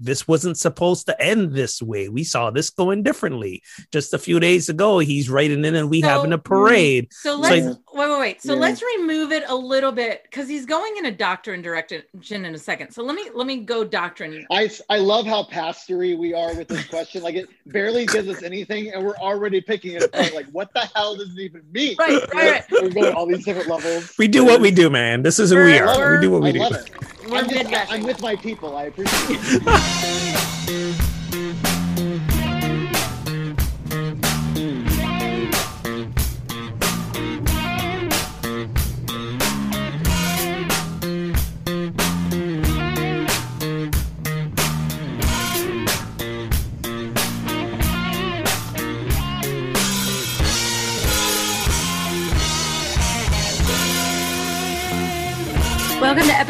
this wasn't supposed to end this way. We saw this going differently. Just a few days ago, he's writing in and we So- having a mm, parade. So So let's I- wait, wait, wait. So Yeah. let's remove it a little bit because he's going in a doctrine direction in a second. So let me let me go doctrine. I, I love how pastory we are with this question. Like it barely gives us anything, and we're already picking it apart. Like, what the hell does it even mean? Right, right, right. We're going all these different levels. We do what we do, man. This is who we We're- We do what we I do. love it. I'm, just. I'm with my people. I appreciate it.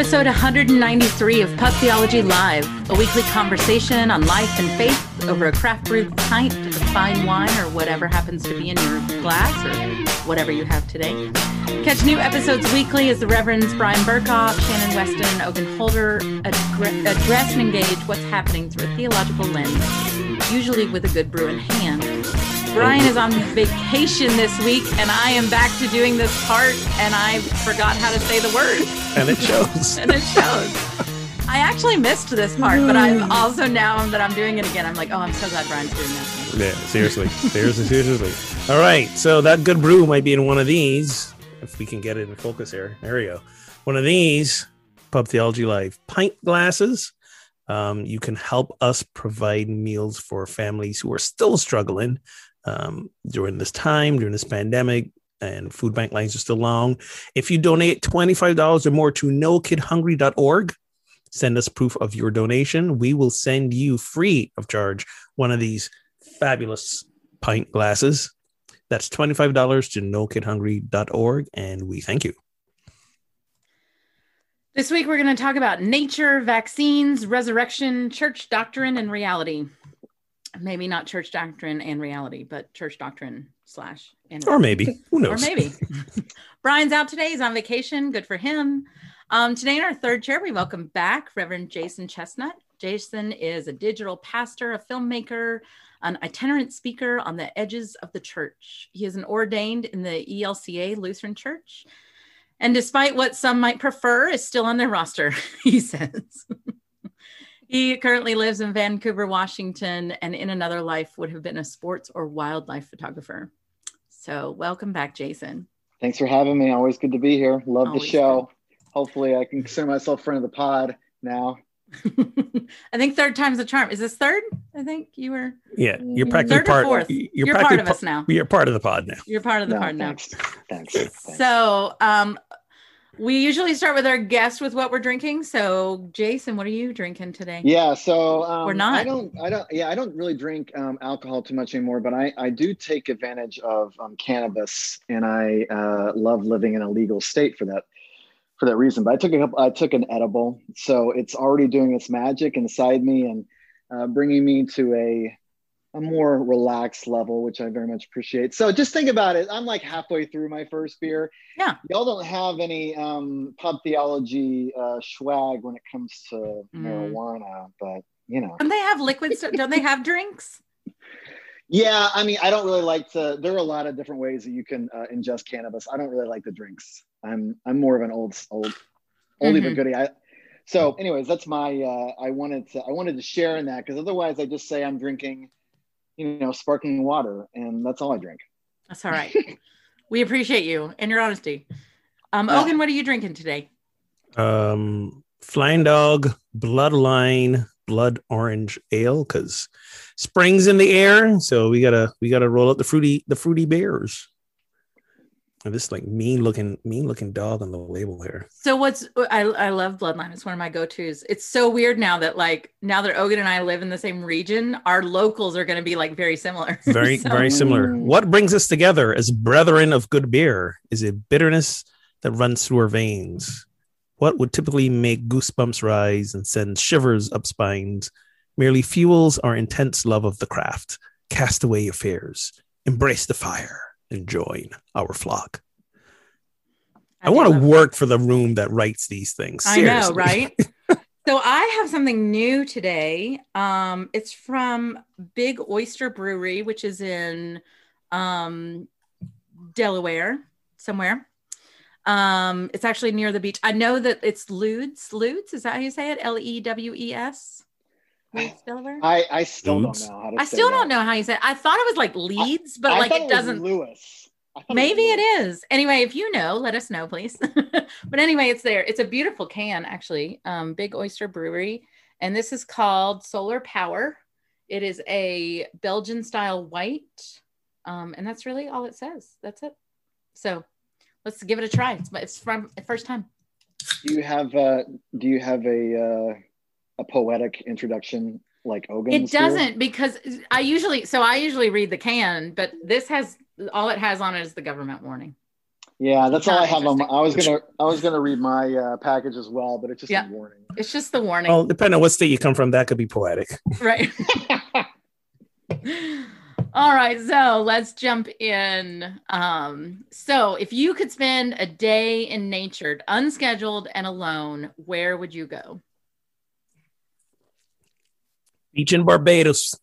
episode 193 of Pub Theology Live, a weekly conversation on life and faith over a craft brewed pint of fine wine or whatever happens to be in your glass or whatever you have today. Catch new episodes weekly as the Reverends Bryan Berghoef, Shannon Weston, Ogun Holder addre- address and engage what's happening through a theological lens, usually with a good brew in hand. Brian is on vacation this week, and I am back to doing this part, and I forgot how to say the word And it shows. and it shows. I actually missed this part, but I'm also now that I'm doing it again, I'm like, oh, I'm so glad Brian's doing that. Yeah, seriously. seriously, seriously. All right. So that good brew might be in one of these. If we can get it in focus here. There we go. One of these Pub Theology Live pint glasses. Um, you can help us provide meals for families who are still struggling um, during this time, during this pandemic, and food bank lines are still long. If you donate $25 or more to nokidhungry.org, send us proof of your donation. We will send you free of charge one of these fabulous pint glasses. That's $25 to nokidhungry.org, and we thank you. This week, we're going to talk about nature, vaccines, resurrection, church doctrine, and reality. Maybe not church doctrine and reality, but church doctrine slash and Or maybe. Who knows or maybe. Brian's out today. He's on vacation. Good for him. Um, today in our third chair, we welcome back Reverend Jason Chesnut. Jason is a digital pastor, a filmmaker, an itinerant speaker on the edges of the church. He is an ordained in the ELCA Lutheran Church. And despite what some might prefer, is still on their roster, he says. He currently lives in Vancouver, Washington, and in another life would have been a sports or wildlife photographer. So, welcome back, Jason. Thanks for having me. Always good to be here. Love the Always show. Hopefully, I can consider myself friend of the pod now. I think third time's a charm. Is this third? I think you were. Yeah, you're practically Third or part. fourth? You're, You're, part of us now. You're part of the pod now. You're part of the No, part now. thanks. Thanks. Thanks. So, um, we usually start with our guest with what we're drinking. So, Jason, what are you drinking today? Yeah, so um, Or not. I don't, I don't, yeah, I don't really drink um, alcohol too much anymore, but I, I do take advantage of um, cannabis, and I uh, love living in a legal state for that, for that reason. But I took a, couple- I took an edible, so it's already doing its magic inside me and uh, bringing me to a a more relaxed level, which I very much appreciate. So just think about it. I'm like halfway through my first beer. Yeah. Y'all don't have any um, pub theology uh, swag when it comes to Mm. marijuana, but you know. Don't they have liquids? Don't they have drinks? Yeah, I mean, I don't really like to. There are a lot of different ways that you can uh, ingest cannabis. I don't really like the drinks. I'm I'm more of an old old oldie but Mhm. goodie. I, so, anyways, that's my. Uh, I wanted to I wanted to share in that because otherwise, I just say I'm drinking, you know, sparkling water, and that's all I drink. That's all right. we appreciate you and your honesty. Um, Yeah. Ogun, what are you drinking today? Um, Flying Dog Bloodline Blood Orange Ale because spring's in the air, so we gotta we gotta roll out the fruity the fruity bears. And this like mean looking mean looking dog on the label here. So what's I I love Bloodline. It's one of my go-tos. It's so weird now that like now that Ogun and I live in the same region, our locals are going to be like very similar. Very So- very similar. Mm. What brings us together as brethren of good beer is a bitterness that runs through our veins. What would typically make goosebumps rise and send shivers up spines merely fuels our intense love of the craft. Cast away your fears, embrace the fire, and join our flock. I, do want to work for the room that writes these things. I know, right? So I have something new today. Um, it's from Big Oyster Brewery, which is in um, Delaware somewhere. Um, it's actually near the beach. I know that it's Ludes. Ludes, is that how you say it? L E W E S. Ludes, I, I still Ludes? don't know how to I say still that. don't know how you say it. I thought it was like Leeds, but I like thought it was doesn't. Lewis. Maybe was it Lewis. Anyway, if you know, let us know, please. but anyway, it's there. It's a beautiful can, actually. Um, Big Oyster Brewery, and this is called Solar Power. It is a Belgian style white, um, and that's really all it says. That's it. So let's give it a try. It's, it's from the first time. Do you have uh do you have a uh a poetic introduction like Ogun? It doesn't because I usually so I usually read the can, but this has all it has on it is the government warning. Yeah, that's all I have on my. I was gonna I was gonna read my uh, package as well, but it's just Yeah. a warning. It's just the warning, Well, depending on what state you come from, that could be poetic. right? All right, so let's jump in. Um, so, if you could spend a day in nature, unscheduled and alone, where would you go? Beach in Barbados.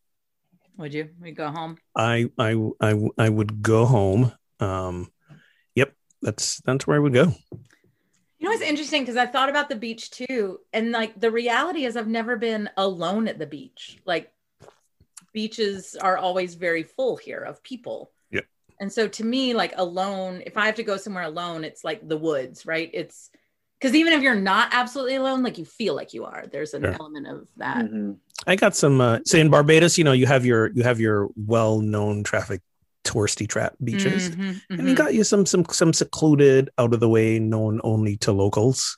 Would you? We go home. I I I I would go home. Um, yep, that's that's where I would go. You know, it's interesting because I thought about the beach too, and like the reality is, I've never been alone at the beach. Like beaches are always very full here of people. Yeah. And so to me, like alone, if I have to go somewhere alone, it's like the woods, right? It's because even if you're not absolutely alone, like you feel like you are. There's an Sure. element of that. Mhm. I got some. Uh, say in Barbados, you know, you have your you have your well known traffic touristy trap beaches, Mhm, and mhm. you got you some some some secluded, out of the way, known only to locals,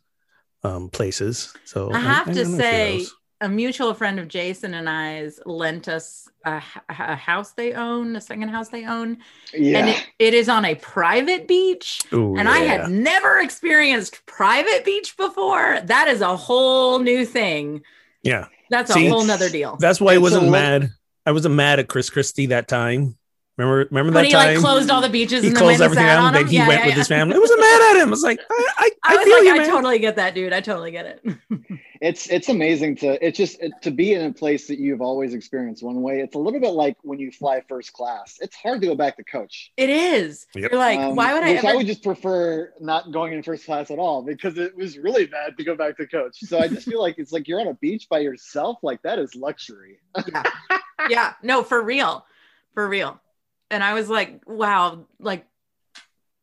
um, places. So I have to know a few of say, those. A mutual friend of Jason and I's lent us a house they own, a second house they own, Yeah. and it, it is on a private beach. Ooh, and I had never experienced private beach before. That is a whole new thing. yeah. That's See, a whole nother deal. That's why I wasn't lo- mad. I wasn't mad at Chris Christie that time. Remember, remember when that he time like closed all the beaches he and then closed everything down. on Then he Yeah, went yeah, with yeah. his family. It wasn't mad at him. I was like, I, I, I I, was feel like, you, I man. totally get that, dude. I totally get it. it's it's amazing to it's just it, to be in a place that you've always experienced one way. It's a little bit like when you fly first class. It's hard to go back to coach. It is. Yep. You're like, Um, why would I which ever? I would just prefer not going in first class at all because it was really bad to go back to coach. So I just feel like it's like you're on a beach by yourself. Like that is luxury. yeah. yeah. No, for real. For real. And I was like, wow, like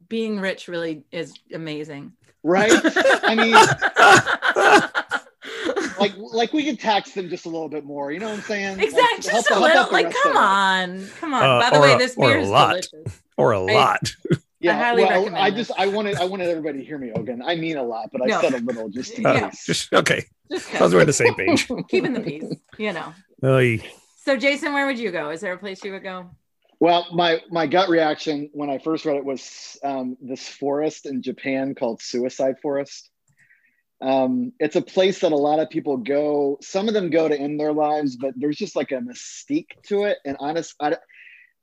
being rich really is amazing. Right? I mean, like like we could tax them just a little bit more. You know what I'm saying? Like, exactly. help- Just a help little. Like, come on. Come on. Uh, By the way, a- this beer is lot. delicious. or a I- lot. Yeah, highly well, I just I wanted I wanted everybody to hear me, Ogun. I mean a lot, but I No. said a little just in Uh, Yeah. case. just- okay, Just as long as we're on the same page. keeping the peace, you know. Oy. So, Jason, where would you go? Is there a place you would go? Well, my my gut reaction when I first read it was um, this forest in Japan called Suicide Forest. Um, it's a place that a lot of people go. Some of them go to end their lives, but there's just like a mystique to it. And honest, I,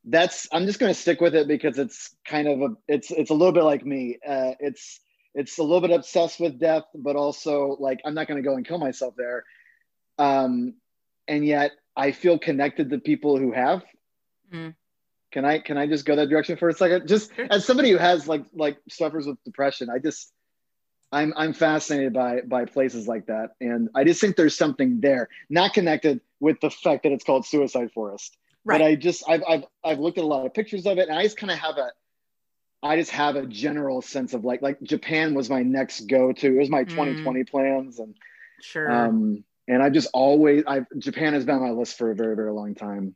that's I'm just going to stick with it because it's kind of a it's it's a little bit like me. Uh, it's it's a little bit obsessed with death, but also like I'm not going to go and kill myself there. Um, and yet I feel connected to people who have. Mm. Can I can I just go that direction for a second? Just as somebody who has like like suffers with depression, I just I'm I'm fascinated by by places like that, and I just think there's something there, not connected with the fact that it's called Suicide Forest. Right. But I just I've I've I've looked at a lot of pictures of it, and I just kind of have a I just have a general sense of like like Japan was my next go to. It was my Mm. 2020 plans, and Sure. um, and I've just always, I've Japan has been on my list for a very, very long time.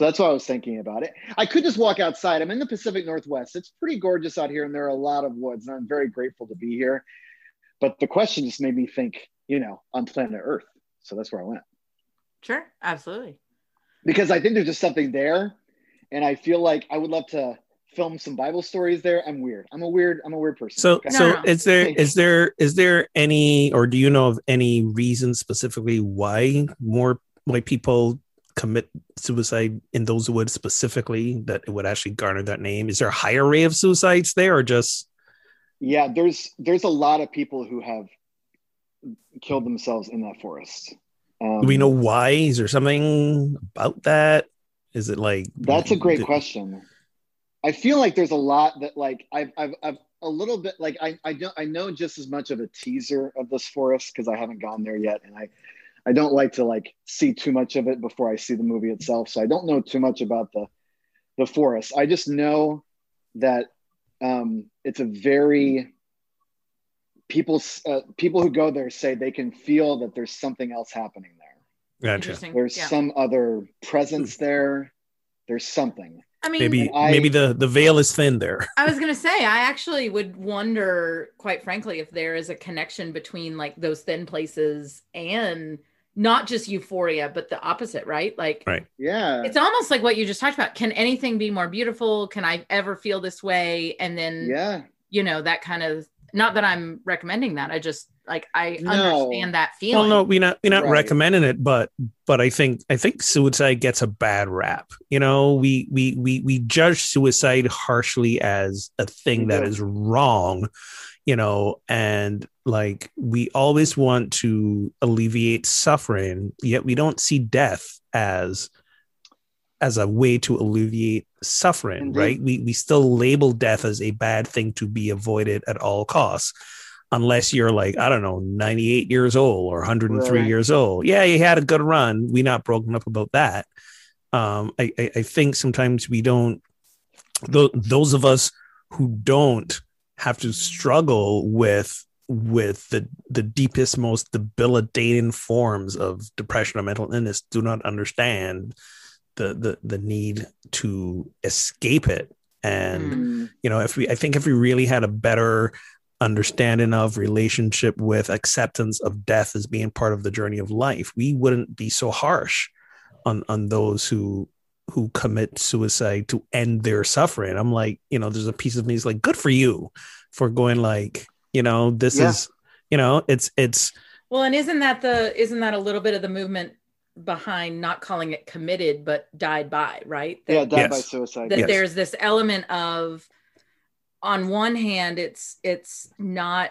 So that's why I was thinking about it. I could just walk outside. I'm in the Pacific Northwest. It's pretty gorgeous out here, and there are a lot of woods, and I'm very grateful to be here. But the question just made me think, you know, on planet Earth. So that's where I went sure. Absolutely. because I think there's just something there, and I feel like I would love to film some Bible stories there. I'm weird. I'm a weird. I'm a weird person. So, okay? So no. is there Thank is there is there any, or do you know of any reason specifically why more white people commit suicide in those woods specifically that it would actually garner that name? Is there a higher rate of suicides there, or just yeah there's there's a lot of people who have killed themselves in that forest. Um, Do we know why? Is there something about that? Is it like That's a great did- question. I feel like there's a lot that like I've I've, I've a little bit like I I don't I know just as much of a teaser of this forest because I haven't gone there yet, and I I don't like to like see too much of it before I see the movie itself. So I don't know too much about the the forest. I just know that um, it's a very people uh, people who go there say they can feel that there's something else happening there. Gotcha. Interesting. There's Yeah. some other presence there. There's something. I mean, Maybe I- maybe the the veil is thin there. I was gonna say, I actually would wonder, quite frankly, if there is a connection between like those thin places and not just euphoria, but the opposite, right? Like Right. Yeah. it's almost like what you just talked about. Can anything be more beautiful? Can I ever feel this way? And then yeah. you know, that kind of not that I'm recommending that. I just like I No. understand that feeling. Well, no, we're not we're not Right. recommending it, but but I think I think suicide gets a bad rap. You know, we we we we judge suicide harshly as a thing We that wrong. You know, and like we always want to alleviate suffering, yet we don't see death as as a way to alleviate suffering, Indeed. right? We we still label death as a bad thing to be avoided at all costs unless you're like i don't know 98 years old or 103 Right. years old yeah you had a good run we not broken up about that um i i, I think sometimes we don't th- those of us who don't have to struggle with with the the deepest most debilitating forms of depression or mental illness do not understand the the the need to escape it and Mm. you know if we i think if we really had a better understanding of relationship with acceptance of death as being part of the journey of life we wouldn't be so harsh on on those who who commit suicide to end their suffering i'm like you know there's a piece of me is like good for you for going like you know this Yeah. is you know it's it's Well, and isn't that the isn't that a little bit of the movement behind not calling it committed but died by, right? That, Yeah, died by suicide. that Yes. there's this element of on one hand it's it's not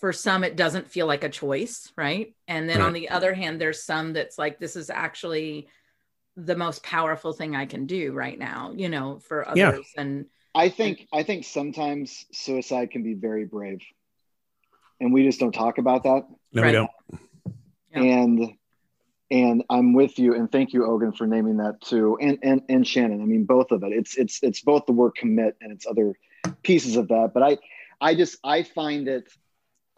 for some it doesn't feel like a choice, right? And then on the other hand there's some that's like this is actually the most powerful thing I can do right now, you know, for others Yeah. and I think I think sometimes suicide can be very brave. And we just don't talk about that. no Right. we don't Yeah. And and I'm with you and thank you Ogun for naming that too. And and and Shannon. I mean both of it. It's it's it's both the word commit and it's other pieces of that. But I I just I find it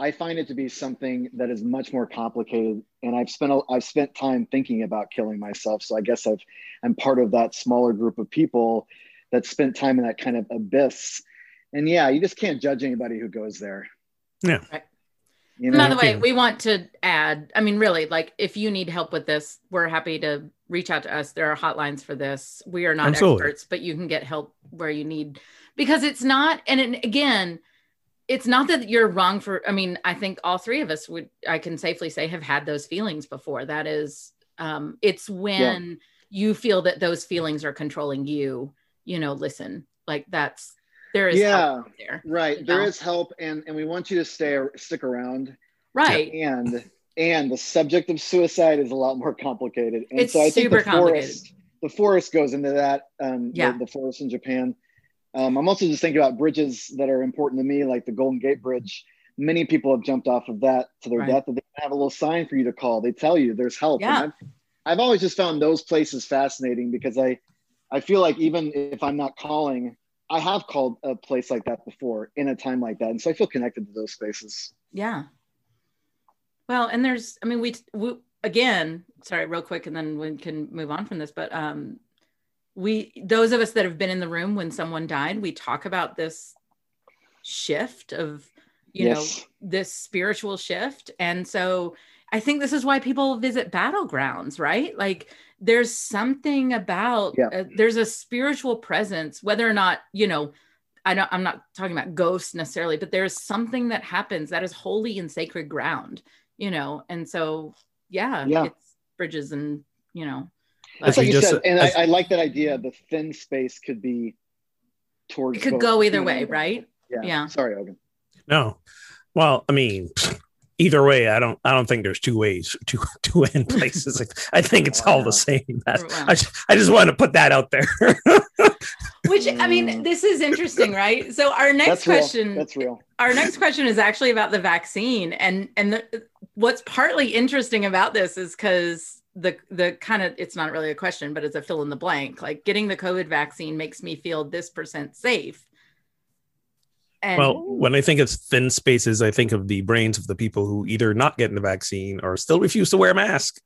I find it to be something that is much more complicated and I've spent a, I've spent time thinking about killing myself. So I guess I've I'm part of that smaller group of people that spent time in that kind of abyss. And yeah, you just can't judge anybody who goes there. Yeah. Right. You By the way, Yeah. we want to add, I mean, really, like if you need help with this, we're happy to reach out to us. There are hotlines for this. We are not Absolutely. experts, but you can get help where you need because it's not, and it, again, it's not that you're wrong for, I mean, I think all three of us would, I can safely say, have had those feelings before. That is, um, it's when you feel that those feelings are controlling you, you know, listen, like that's, there is Yeah. help there. Right. you know? is help and and we want you to stay stick around. Right. And and the subject of suicide is a lot more complicated. And It's so I think super the forest the forest goes into that um Yeah. the, the forest in Japan. Um, I'm also just thinking about bridges that are important to me, like the Golden Gate Bridge. Many people have jumped off of that to their Right. death. They have a little sign for you to call. They tell you there's help. Yeah. I've, I've always just found those places fascinating because I, I feel like even if I'm not calling, I have called a place like that before in a time like that, and so I feel connected to those spaces. Yeah. Well, and there's, I mean, we, we again, sorry, real quick, and then we can move on from this. But um, we, those of us that have been in the room when someone died, we talk about this shift of, you Yes. know, this spiritual shift. And so I think this is why people visit battlegrounds, right? Like there's something about, Yeah. uh, there's a spiritual presence, whether or not, you know, I don't, I'm not talking about ghosts necessarily, but there's something that happens that is holy and sacred ground, you know? And so, yeah, Yeah. it's bridges and, you know, That's like you just- said, and as- I, I like that idea. The thin space could be towards. it could both go either way, and- right? Yeah. Yeah. Sorry, Ogun. No. Well, I mean, either way, I don't I don't think there's two ways two two end places. I think it's all the same. That's, I, just, I just want to put that out there. Which I mean, this is interesting, right? So our next That's question real. That's real. Our next question is actually about the vaccine. And and the, what's partly interesting about this is because the the kind of it's not really a question, but it's a fill in the blank. Like getting the COVID vaccine makes me feel this percent safe and well, when I think of thin spaces, I think of the brains of the people who either not getting the vaccine or still refuse to wear a mask.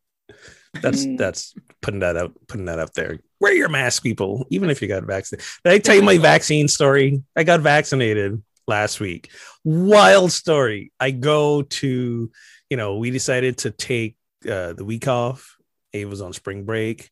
That's mm. that's putting that out, putting that out there. Wear your mask, people, even if you got vaccinated. Did I tell you my vaccine story? I got vaccinated last week. Wild story. I go to, you know, we decided to take uh, the week off. Ava was on spring break.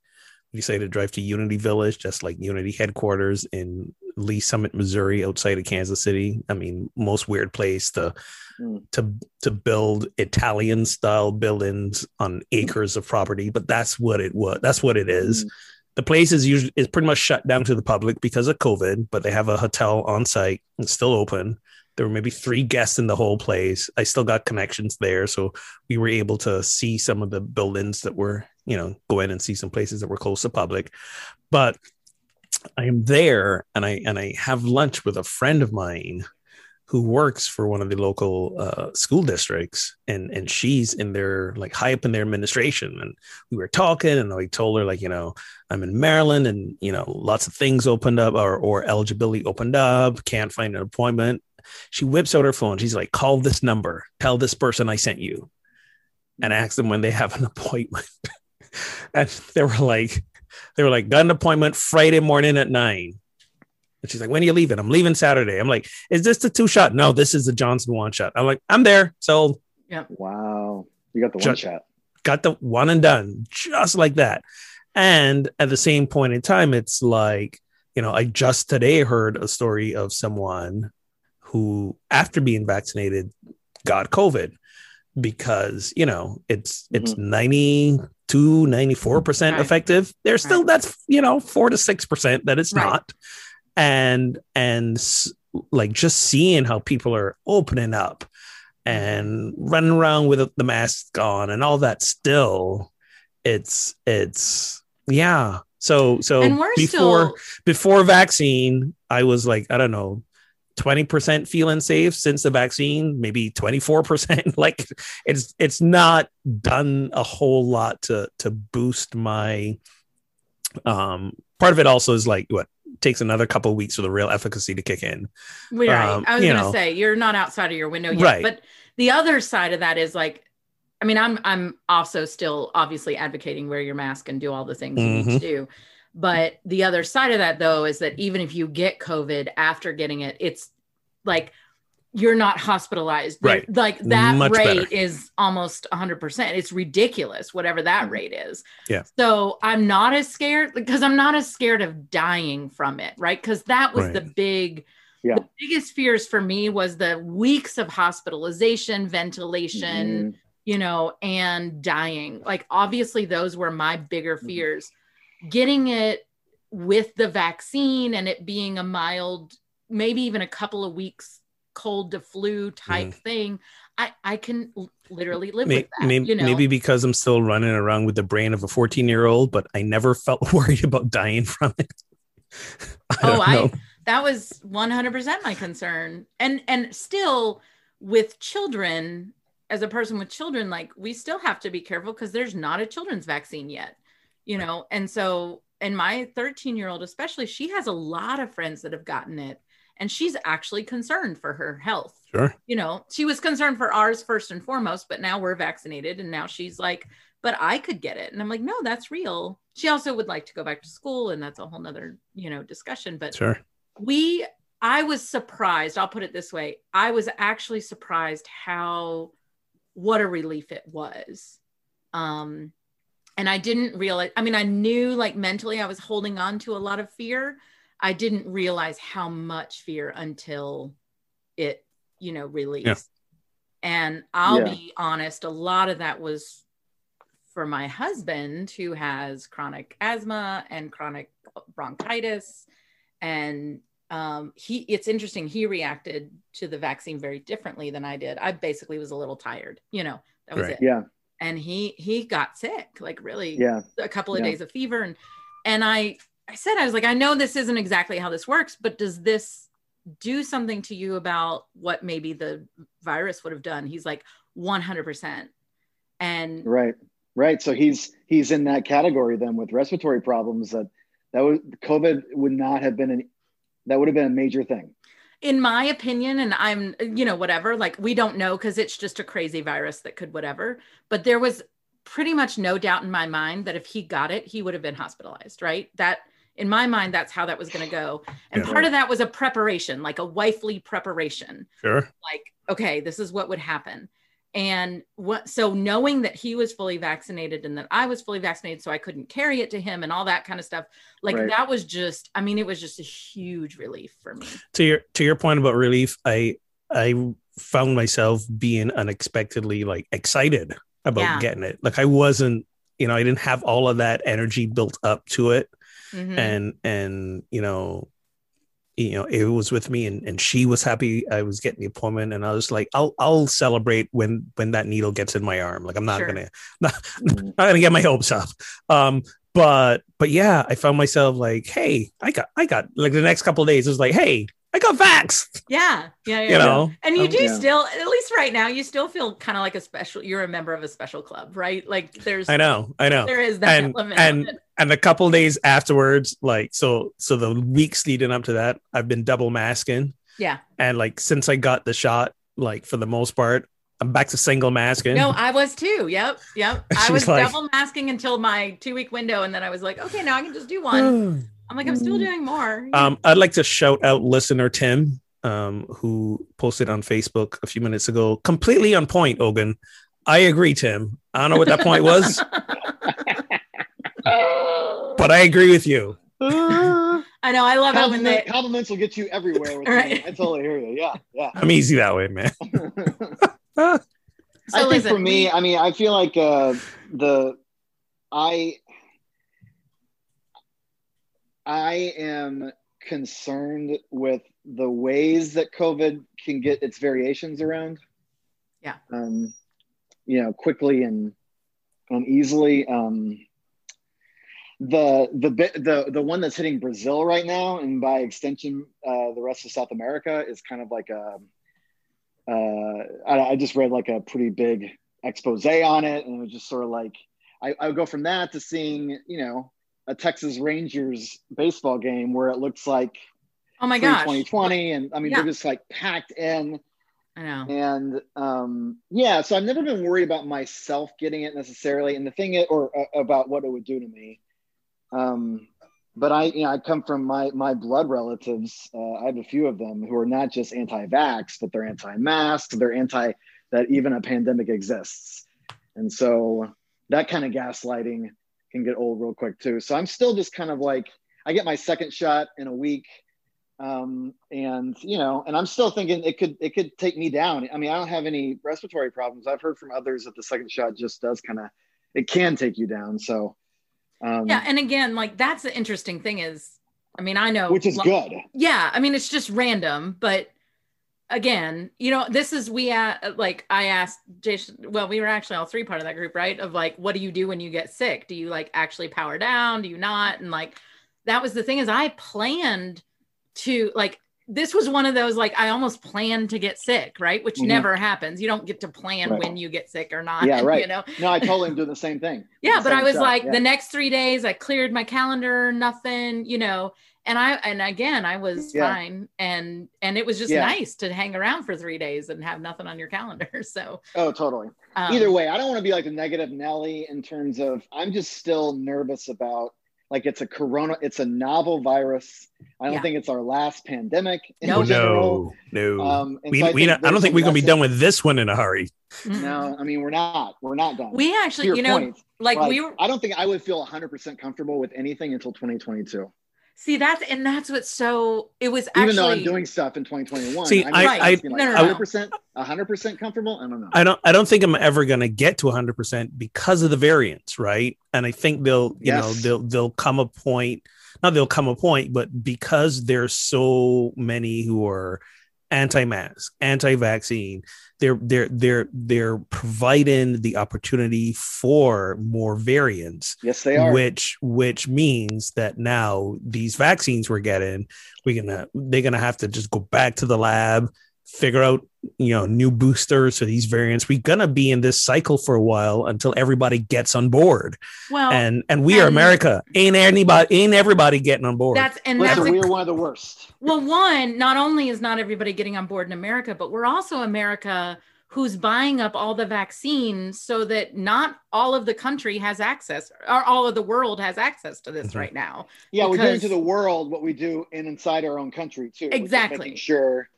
We decided to drive to Unity Village, just like Unity headquarters in Lee's Summit, Missouri, outside of Kansas City. I mean, most weird place to mm. to to build Italian style buildings on acres of property, but that's what it was. That's what it is. Mm. The place is usually is pretty much shut down to the public because of COVID, but they have a hotel on site and still open. There were maybe three guests in the whole place. I still got connections there, so we were able to see some of the buildings that were, you know, go in and see some places that were close to public. But I am there and I and I have lunch with a friend of mine who works for one of the local uh, school districts and and she's in their like high up in their administration. And we were talking and I told her like you know I'm in Maryland and you know lots of things opened up or or eligibility opened up can't find an appointment. She whips out her phone. She's like call this number. Tell this person I sent you. And ask them when they have an appointment and they were like, they were like, got an appointment Friday morning at nine. And she's like, when are you leaving? I'm leaving Saturday. I'm like, is this the two shot? No, this is the Johnson one shot. I'm like, I'm there. So yeah. Wow. You got the one shot. Got the one and done, just like that. And at the same point in time, it's like, you know, I just today heard a story of someone who, after being vaccinated, got COVID because, you know, it's mm-hmm. it's 90 two ninety four percent effective. There's still right. that's you know four to six percent that it's right. not, and and like just seeing how people are opening up and running around with the mask on and all that still it's it's yeah so so before still... before vaccine i was like i don't know 20% feeling safe since the vaccine, maybe 24%. like it's it's not done a whole lot to to boost my um part of it also is like what takes another couple weeks for the real efficacy to kick in. Right. Um, I was gonna know. say you're not outside of your window yet. Right. But the other side of that is like I mean, I'm I'm also still obviously advocating wear your mask and do all the things mm-hmm. you need to mm-hmm. do. But the other side of that, though, is that even if you get COVID after getting it, it's like you're not hospitalized. Right. Like that Much rate better. is almost 100%. It's ridiculous, whatever that mm-hmm. rate is. Yeah. So I'm not as scared because I'm not as scared of dying from it. Right. Because that was right. the big, yeah. the biggest fears for me was the weeks of hospitalization, ventilation, mm-hmm. you know, and dying. Like obviously, those were my bigger mm-hmm. fears. Mm-hmm. Getting it with the vaccine and it being a mild, maybe even a couple of weeks cold to flu type mm. thing. I, I can literally live maybe, with that. Maybe, you know? maybe because I'm still running around with the brain of a 14 year old, but I never felt worried about dying from it. I oh, I that was 100% my concern. And and still with children, as a person with children, like we still have to be careful because there's not a children's vaccine yet, you know. And so, and my 13 year old, especially, she has a lot of friends that have gotten it, and she's actually concerned for her health. Sure. You know, she was concerned for ours first and foremost, but now we're vaccinated, and now she's like, but I could get it. And I'm like, no, that's real. She also would like to go back to school, and that's a whole nother, you know, discussion. But sure. We I was surprised, I'll put it this way. I was actually surprised how what a relief it was. Um, and I didn't realize, I mean, I knew like mentally I was holding on to a lot of fear. I didn't realize how much fear until it, you know, released. Yeah. And I'll yeah. be honest, a lot of that was for my husband who has chronic asthma and chronic bronchitis and um, he it's interesting he reacted to the vaccine very differently than i did i basically was a little tired you know that was Right. it Yeah. And he he got sick like really Yeah. a couple of Yeah. days of fever and and i i said i was like i know this isn't exactly how this works but does this do something to you about what maybe the virus would have done he's like 100% and Right. Right. So he's he's in that category then with respiratory problems that that would COVID would not have been an that would have been a major thing. In my opinion and i'm you know whatever like we don't know because it's just a crazy virus that could whatever but there was pretty much no doubt in my mind that if he got it he would have been hospitalized right that in my mind that's how that was going to go and Yeah. part of that was a preparation like a wifely preparation Sure. like okay this is what would happen and what so knowing that he was fully vaccinated and that i was fully vaccinated so i couldn't carry it to him and all that kind of stuff like Right. that was just i mean it was just a huge relief for me To your to your point about relief, I I found myself being unexpectedly like excited about Yeah. getting it. Like I wasn't, you know, I didn't have all of that energy built up to it. Mhm. and and you know you know it was with me and, and she was happy i was getting the appointment and i was like i'll i'll celebrate when when that needle gets in my arm like i'm not Sure. gonna not, Mhm. not gonna get my hopes up um but but yeah i found myself like hey i got i got like the next couple of days it was like hey i got vax Yeah, yeah, yeah. you know and you Um, do yeah. still, at least right now, you still feel kind of like a special. You're a member of a special club, right? Like there's, i know i know there is that and element. and and a couple days afterwards like so so the weeks leading up to that i've been double masking yeah. and like since I got the shot, like for the most part, I'm back to single masking. No, I was too. Yep, yep. I was like- double masking until my two week window, and then I was like, okay, now I can just do one. I'm like, I'm still doing more. um, I'd like to shout out listener Tim, um, who posted on Facebook a few minutes ago, completely on point. Ogun. I agree, Tim. I don't know what that point was, but I agree with you. I know. I love it when Compliment- they. compliments will get you everywhere. With Right. me. I totally hear you. Yeah, yeah. I'm easy that way, man. So I think listen, for me, I mean, I feel like uh, the I I am concerned with the ways that COVID can get its variations around. Yeah. Um, you know, quickly and and easily. Um, the the bit the the one that's hitting Brazil right now, and by extension, uh, the rest of South America is kind of like a. Uh, I, I just read like a pretty big expose on it, and it was just sort of like I, I would go from that to seeing you know a Texas Rangers baseball game where it looks like oh my gosh, 2020, and I mean Yeah. they're just like packed in, I know. and um, yeah, so I've never been worried about myself getting it necessarily, and the thing it, or uh, about what it would do to me. Um, but I, you know, I come from my my blood relatives. Uh, I have a few of them who are not just anti-vax, but they're anti-mask. They're anti that even a pandemic exists, and so that kind of gaslighting can get old real quick too. So I'm still just kind of like I get my second shot in a week, um, and you know, and I'm still thinking it could it could take me down. I mean, I don't have any respiratory problems. I've heard from others that the second shot just does kind of it can take you down. So um, Yeah, and again, like that's the interesting thing is, I mean, I know which is good. yeah i mean it's just random but again you know this is we uh, like i asked jason well we were actually all three part of that group right? Of like what do you do when you get sick? Do you like actually power down? Do you not? And like that was the thing is i planned to like this was one of those like i almost planned to get sick right which Mhm. never happens you don't get to plan Right. when you get sick or not Yeah, right. you know No, I totally doing the same thing. yeah but i was shot, like yeah. the next three days i cleared my calendar nothing you know and i and again i was Yeah. fine and and it was just Yeah. nice to hang around for three days and have nothing on your calendar so Oh, totally. um, Either way, I don't want to be like the negative Nelly in terms of I'm just still nervous about like it's a corona, it's a novel virus. I don't Yeah. think it's our last pandemic in No. general. no, no. Um, we, so I we not, I don't think we're gonna be done with this one in a hurry. No, I mean we're not. We're not done. we actually your you know point, like like, we were I don't think I would feel 100% comfortable with anything until 2022. See, that's and that's what's so. It was actually Even though I'm doing stuff in 2021. See, I'm I- I- asking, like no, no, no. 100%, 100% comfortable. I don't know. I don't I don't think I'm ever gonna get to 100 percent because of the variants, right? And I think they'll you know they'll they'll come a point, not they'll come a point, but because there's so many who are anti-mask, anti-vaccine, they're they're they're they're providing the opportunity for more variants yes, they are. which which means that now these vaccines we're getting we're gonna they're gonna have to just go back to the lab figure out you know new boosters for these variants we're gonna be in this cycle for a while until everybody gets on board well. and and we are america ain't anybody ain't everybody getting on board that's and Listen, that's a we are one of the worst. Well, one, not only is not everybody getting on board in America, but we're also America who's buying up all the vaccines so that not all of the country has access or all of the world has access to this Mhm. right now. Yeah, we're doing to the world what we do in inside our own country too. Exactly. Making sure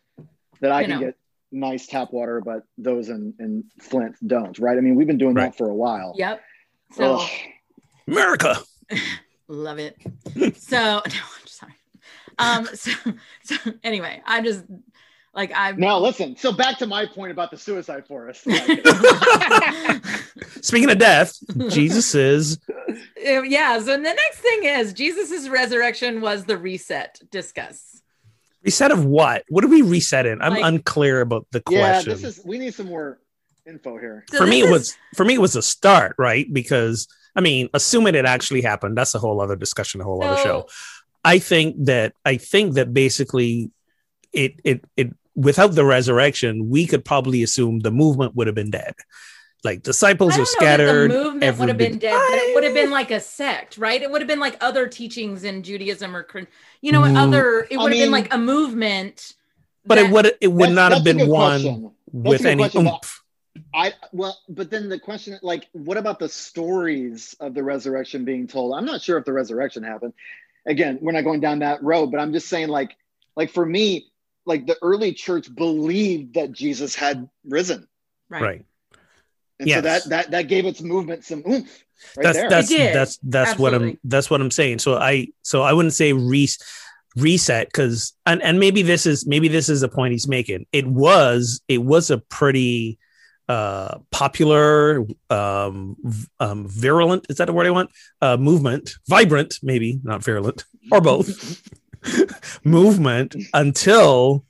that I You can know. get nice tap water, but those in, in Flint don't. Right? I mean, we've been doing Right. that for a while. Yep. So Ugh. america love it. So no, I'm sorry. Um so, so anyway, I just like I Now listen. So back to my point about the suicide forest. speaking of death jesus is yeah, so the next thing is Jesus's resurrection was the reset. Discuss. Reset of what what are we resetting i'm Like- unclear about the question. yeah, question this is. We need some more info here. So for me this it is- was for me it was a start right because i mean assuming it actually happened that's a whole other discussion a whole other show i think that i think that basically it it it without the resurrection we could probably assume the movement would have been dead like disciples I are don't know scattered The movement would have been dead, but it would have been like a sect, right? It would have been like other teachings in Judaism or, you know, Mm, other. It I would have been like a movement. but that- it would it would not have been one question. with any question, oomph. I well, but then the question, like, what about the stories of the resurrection being told? I'm not sure if the resurrection happened. Again, we're not going down that road, but I'm just saying, like, like for me, like the early church believed that Jesus had risen, right. right and so that that that gave its movement some oomph. Right that's there. that's It did. that's that's what I'm that's what I'm saying. So I so I wouldn't say re- reset because and and maybe this is maybe this is the point he's making. It was it was a pretty uh popular um v- um virulent is that the word i want uh movement vibrant maybe not virulent or both movement until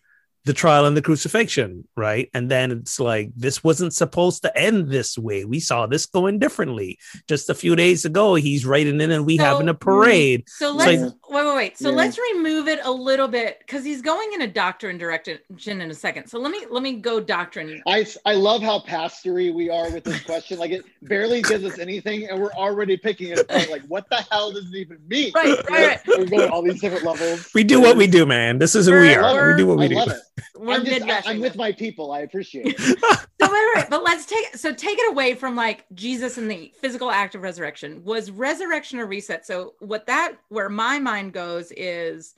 the trial and the crucifixion, right? And then it's like this wasn't supposed to end this way. We saw this going differently. Just a few days ago, he's writing in and we So- having a mm, parade. So So let's I- wait, wait, wait. So Yeah. let's remove it a little bit because he's going in a doctrine direction in a second. So let me let me go doctrine. I, I love how pastory we are with this question. Like it barely gives us anything, and we're already picking it apart. Like, what the hell does it even mean? Right, right, right. We're going all these different levels. We do what we do, man. This is who we We're- are. We do what we I do. Love it. We're I'm, just, I, am with my people. I appreciate it. so wait, wait, but let's take so take it away from like Jesus and the physical act of resurrection. Was resurrection a reset? So what that where my mind goes is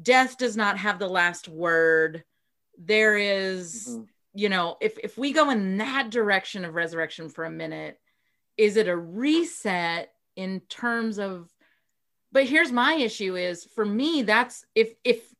death does not have the last word. There is, Mhm. you know, if if we go in that direction of resurrection for a minute, is it a reset in terms of but here's my issue is for me that's if if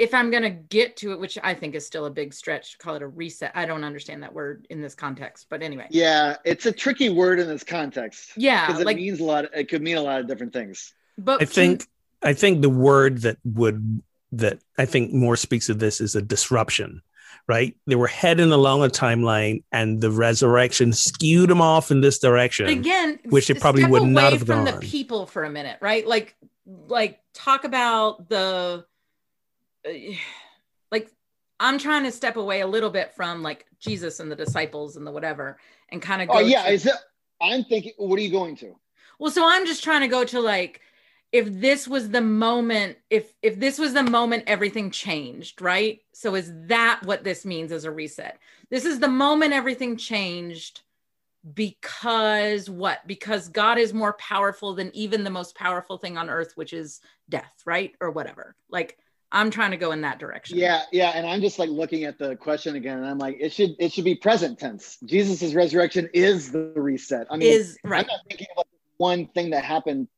if I'm going to get to it, which I think is still a big stretch to call it a reset. I don't understand that word in this context, but anyway. Yeah, it's a tricky word in this context Yeah. because it like, means a lot. It could mean a lot of different things. but I think I think the word that would that I think more speaks of this is a disruption, right? They were heading along a timeline, and the resurrection skewed them off in this direction. But again, which it probably step would not away have from the people for a minute, right? Like, like talk about the, Uh, like, I'm trying to step away a little bit from like Jesus and the disciples and the whatever, and kind of oh, go. Oh yeah, to- is it? I'm thinking. What are you going to? Well, so I'm just trying to go to like if this was the moment if if this was the moment everything changed, right? So is that what this means as a reset? This is the moment everything changed because what? Because God is more powerful than even the most powerful thing on earth, which is death, right? Or whatever. Like I'm trying to go in that direction. Yeah, yeah, and I'm just like looking at the question again, and I'm like, it should it should be present tense. Jesus' resurrection is the reset. I mean, Is right. I'm not thinking of like one thing that happened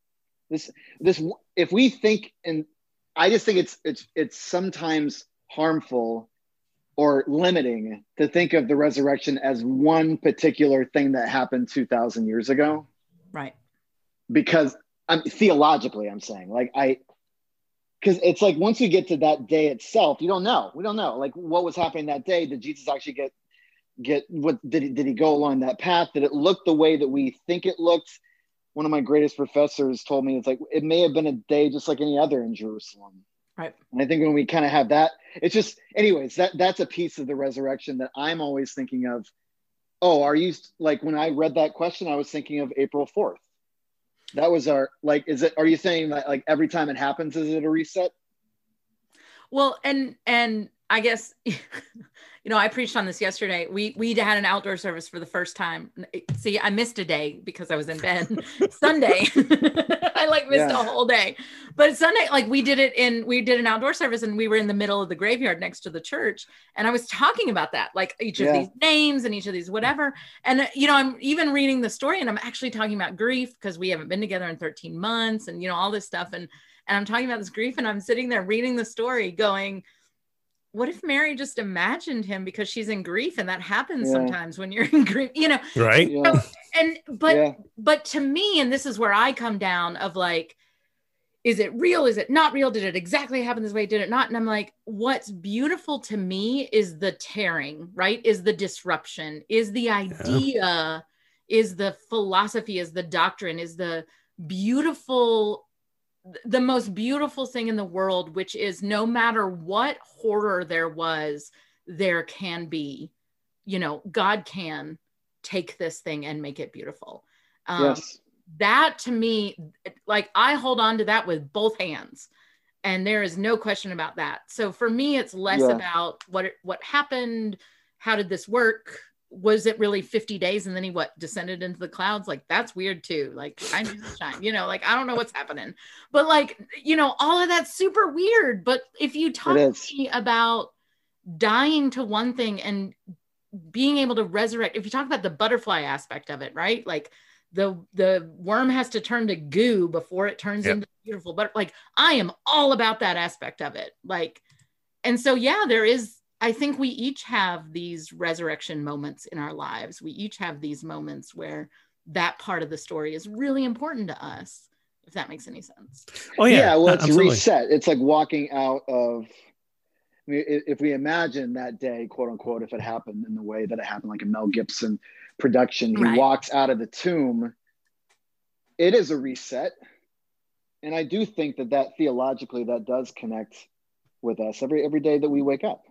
This this if we think and I just think it's it's it's sometimes harmful or limiting to think of the resurrection as one particular thing that happened 2000 years ago right because i'm theologically i'm saying like i because it's like once we get to that day itself you don't know. We don't know like what was happening that day. Did jesus actually get get what did he did he go along that path? Did it look the way that we think it looked? One of my greatest professors told me it's like it may have been a day just like any other in jerusalem. Right. And i think when we kind of have that it's just anyways that that's a piece of the resurrection that i'm always thinking of oh are you like when i read that question i was thinking of april 4th that was our like is it are you saying that like every time it happens is it a reset? Well and and i guess you know, I preached on this yesterday. We we had an outdoor service for the first time. See, I missed a day because I was in bed. Sunday, I like missed yeah. a whole day. But Sunday, like we did it in we did an outdoor service and we were in the middle of the graveyard next to the church. And I was talking about that, like each of yeah. these names and each of these whatever. And uh, you know, I'm even reading the story and I'm actually talking about grief because we haven't been together in 13 months and you know all this stuff and and I'm talking about this grief and I'm sitting there reading the story going what if Mary just imagined him because she's in grief and that happens yeah. sometimes when you're in grief, you know? Right. Yeah. and, but, yeah. but to me, and this is where I come down of like, is it real? Is it not real? Did it exactly happen this way? Did it not? And I'm like, what's beautiful to me is the tearing, right? Is the disruption, is the idea, is the philosophy, is the doctrine, is the beautiful the most beautiful thing in the world, which is no matter what horror there was, there can be, you know, God can take this thing and make it beautiful. Um, yes. That to me, like I hold on to that with both hands, and there is no question about that. So for me, it's less yeah. about what what happened, how did this work, was it really 50 days and then he what descended into the clouds? Like that's weird too. Like i shine you know like i don't know what's happening. But like you know all of that's super weird. But if you talk to me about dying to one thing and being able to resurrect if you talk about the butterfly aspect of it right? Like the the worm has to turn to goo before it turns yep. into beautiful but like i am all about that aspect of it. Like and so yeah there is I think we each have these resurrection moments in our lives. We each have these moments where that part of the story is really important to us, if that makes any sense. Oh, yeah. yeah well, uh, it's absolutely. reset. It's like walking out of, I mean, if we imagine that day, quote unquote, if it happened in the way that it happened, like a Mel Gibson production, he right. walks out of the tomb, it is a reset. And I do think that that theologically, that does connect with us every every day that we wake up.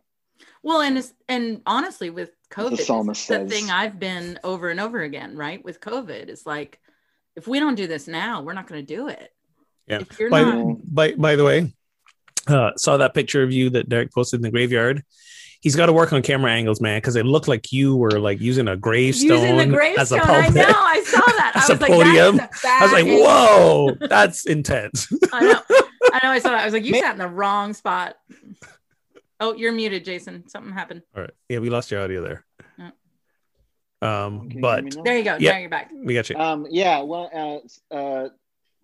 Well, and and honestly, with COVID, the, the thing I've been over and over again, right? With COVID, is like, if we don't do this now, we're not going to do it. Yeah. By, not... by, by the way, uh, saw that picture of you that Derek posted in the graveyard. He's got to work on camera angles, man, because it looked like you were like using a gravestone, using the gravestone. as a pulpit. I know, I saw that. as I was a like, podium. I was like, whoa, that's intense. I know. I know. I saw that. I was like, you sat in the wrong spot. Oh, you're muted, Jason. Something happened. All right. Yeah, we lost your audio there. Um, but there you go. Yeah, now you're back. We got you. Um, yeah. Well, uh, uh,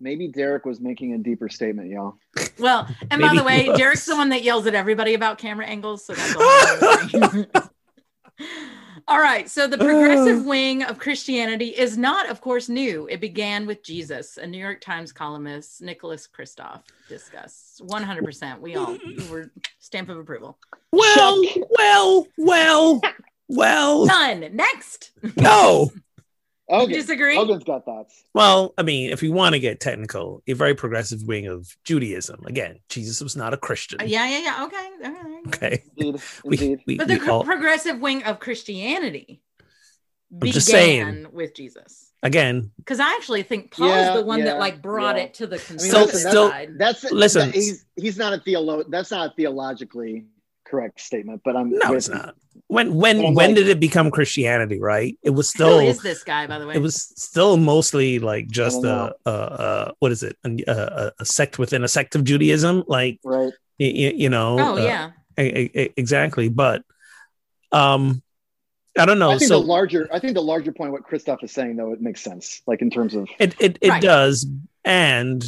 maybe Derek was making a deeper statement, y'all. Well, and by the way, Derek's the one that yells at everybody about camera angles, so that's All right. So the progressive wing of Christianity is not, of course, new. It began with Jesus, a New York Times columnist, Nicholas Kristof, discussed 100%. We all were stamp of approval. Well, well, well, well. Done. Next. No. Okay. Disagree? Ogun's got thoughts. Well, I mean, if we want to get technical, a very progressive wing of Judaism. Again, Jesus was not a Christian. Uh, yeah, yeah, yeah. Okay. Okay. okay. Indeed. Indeed. We, we, but the all... progressive wing of Christianity I'm began just saying, with Jesus. Again, because I actually think Paul's yeah, the one yeah, that like brought yeah. it to the conservative I mean, still, side. That's, that's listen. That, he's he's not a theolo. That's not theologically correct statement, but I'm no, it's not. When when when like, did it become Christianity? Right? It was still. Who is this guy, by the way? It was still mostly like just a, a, a, what is it? A, a, sect within a sect of Judaism, like right. You, you know. Oh uh, yeah. exactly, but um, I don't know. I think so the larger, I think the larger point, what Kristof is saying, though, it makes sense. Like in terms of it, it, it right. does, and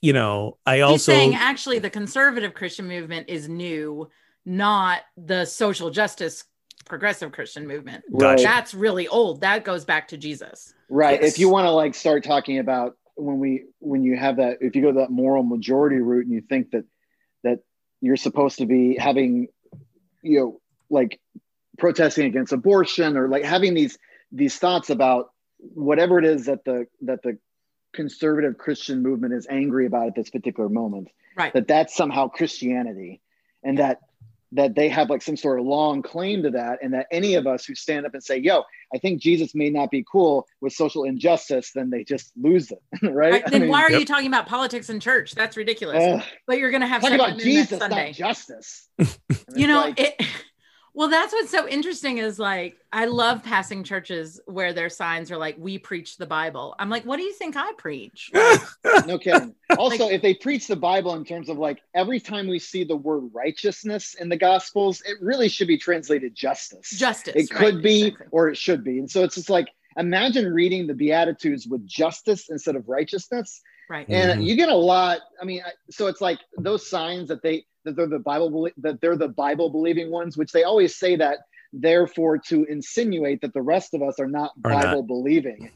you know, I He's also saying actually the conservative Christian movement is new, not the social justice progressive Christian movement. Gotcha. That's really old. That goes back to Jesus. Right. Yes. If you want to like start talking about when we when you have that if you go that moral majority route and you think that that you're supposed to be having you know like protesting against abortion or like having these these thoughts about whatever it is that the that the conservative Christian movement is angry about at this particular moment Right. that that's somehow Christianity and that that they have like some sort of long claim to that and that any of us who stand up and say yo I think Jesus may not be cool with social injustice then they just lose it right, Right, I then mean, why are Yep. you talking about politics in church? That's ridiculous. ugh, but you're going to have talk second about Jesus not justice And you know like, it well that's what's so interesting is like i love passing churches where their signs are like we preach the bible. I'm like what do you think i preach? No kidding. Also if they preach the Bible in terms of like every time we see the word righteousness in the gospels it really should be translated justice. Justice it could right, be exactly. or it should be. And so it's just like imagine reading the beatitudes with justice instead of righteousness. Right. And Mhm. you get a lot i mean so it's like those signs that they that they're the bible that they're the bible believing ones which they always say that therefore to insinuate that the rest of us are not Are not. bible believing.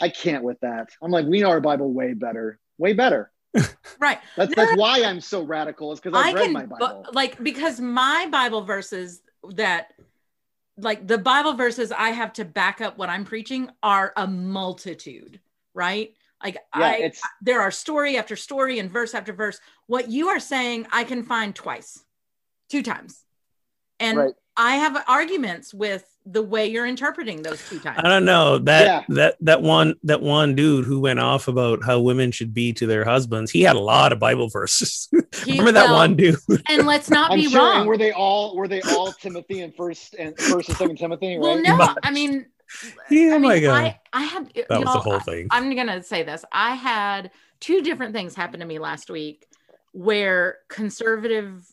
I can't with that. I'm like we know our bible way better way better. Right. That's No, that's why i'm so radical is because i i've read can my bu- bible. like because my bible verses that like the bible verses i have to back up what i'm preaching are a multitude right like yeah i it's there are story after story and verse after verse. What you are saying, I can find twice, two times. And Right. I have arguments with the way you're interpreting those two times. I don't know that Yeah. that that one that one dude who went off about how women should be to their husbands. He had a lot of Bible verses. He- Remember that well, one dude? And let's not i'm be sure wrong. were they all were they all timothy and first and first and second timothy right well, no, Much. I mean, Yeah, I mean, my God. I, I had that was the whole thing. I'm gonna say this. I had two different things happen to me last week where conservative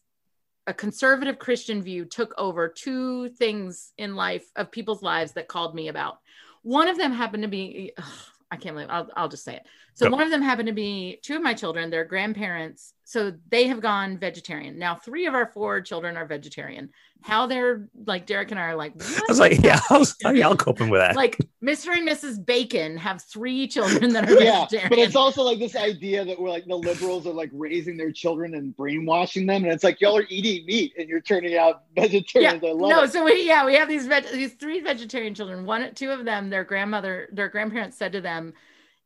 a conservative Christian view took over two things in life of people's lives that called me about. One of them happened to be ugh, I can't believe I'll, I'll just say it. So Yep. one of them happened to be two of my children, their grandparents. So they have gone vegetarian. Now three of our four children are vegetarian. How they're like Derek and I are like, I was like, yeah, how's, how y'all coping with that? like Mr. and Mrs. Bacon have three children that are yeah, vegetarian. but it's also like this idea that we're like the liberals are like raising their children and brainwashing them, and it's like y'all are eating meat and you're turning out vegetarians. I love no, it. so we yeah, we have these veg- these three vegetarian children. One, two of them, their grandmother, their grandparents said to them,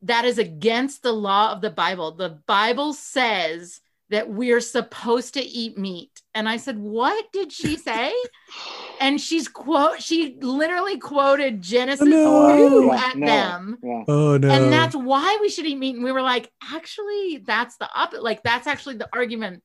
"That is against the law of the Bible. The Bible says that we're supposed to eat meat." And I said, "What did she say?" and she's quote, she literally quoted Genesis No. two oh, Yeah, at no. them. Yeah. oh no. and that's why we should eat meat. And we were like, actually, that's the opposite. Like, that's actually the argument,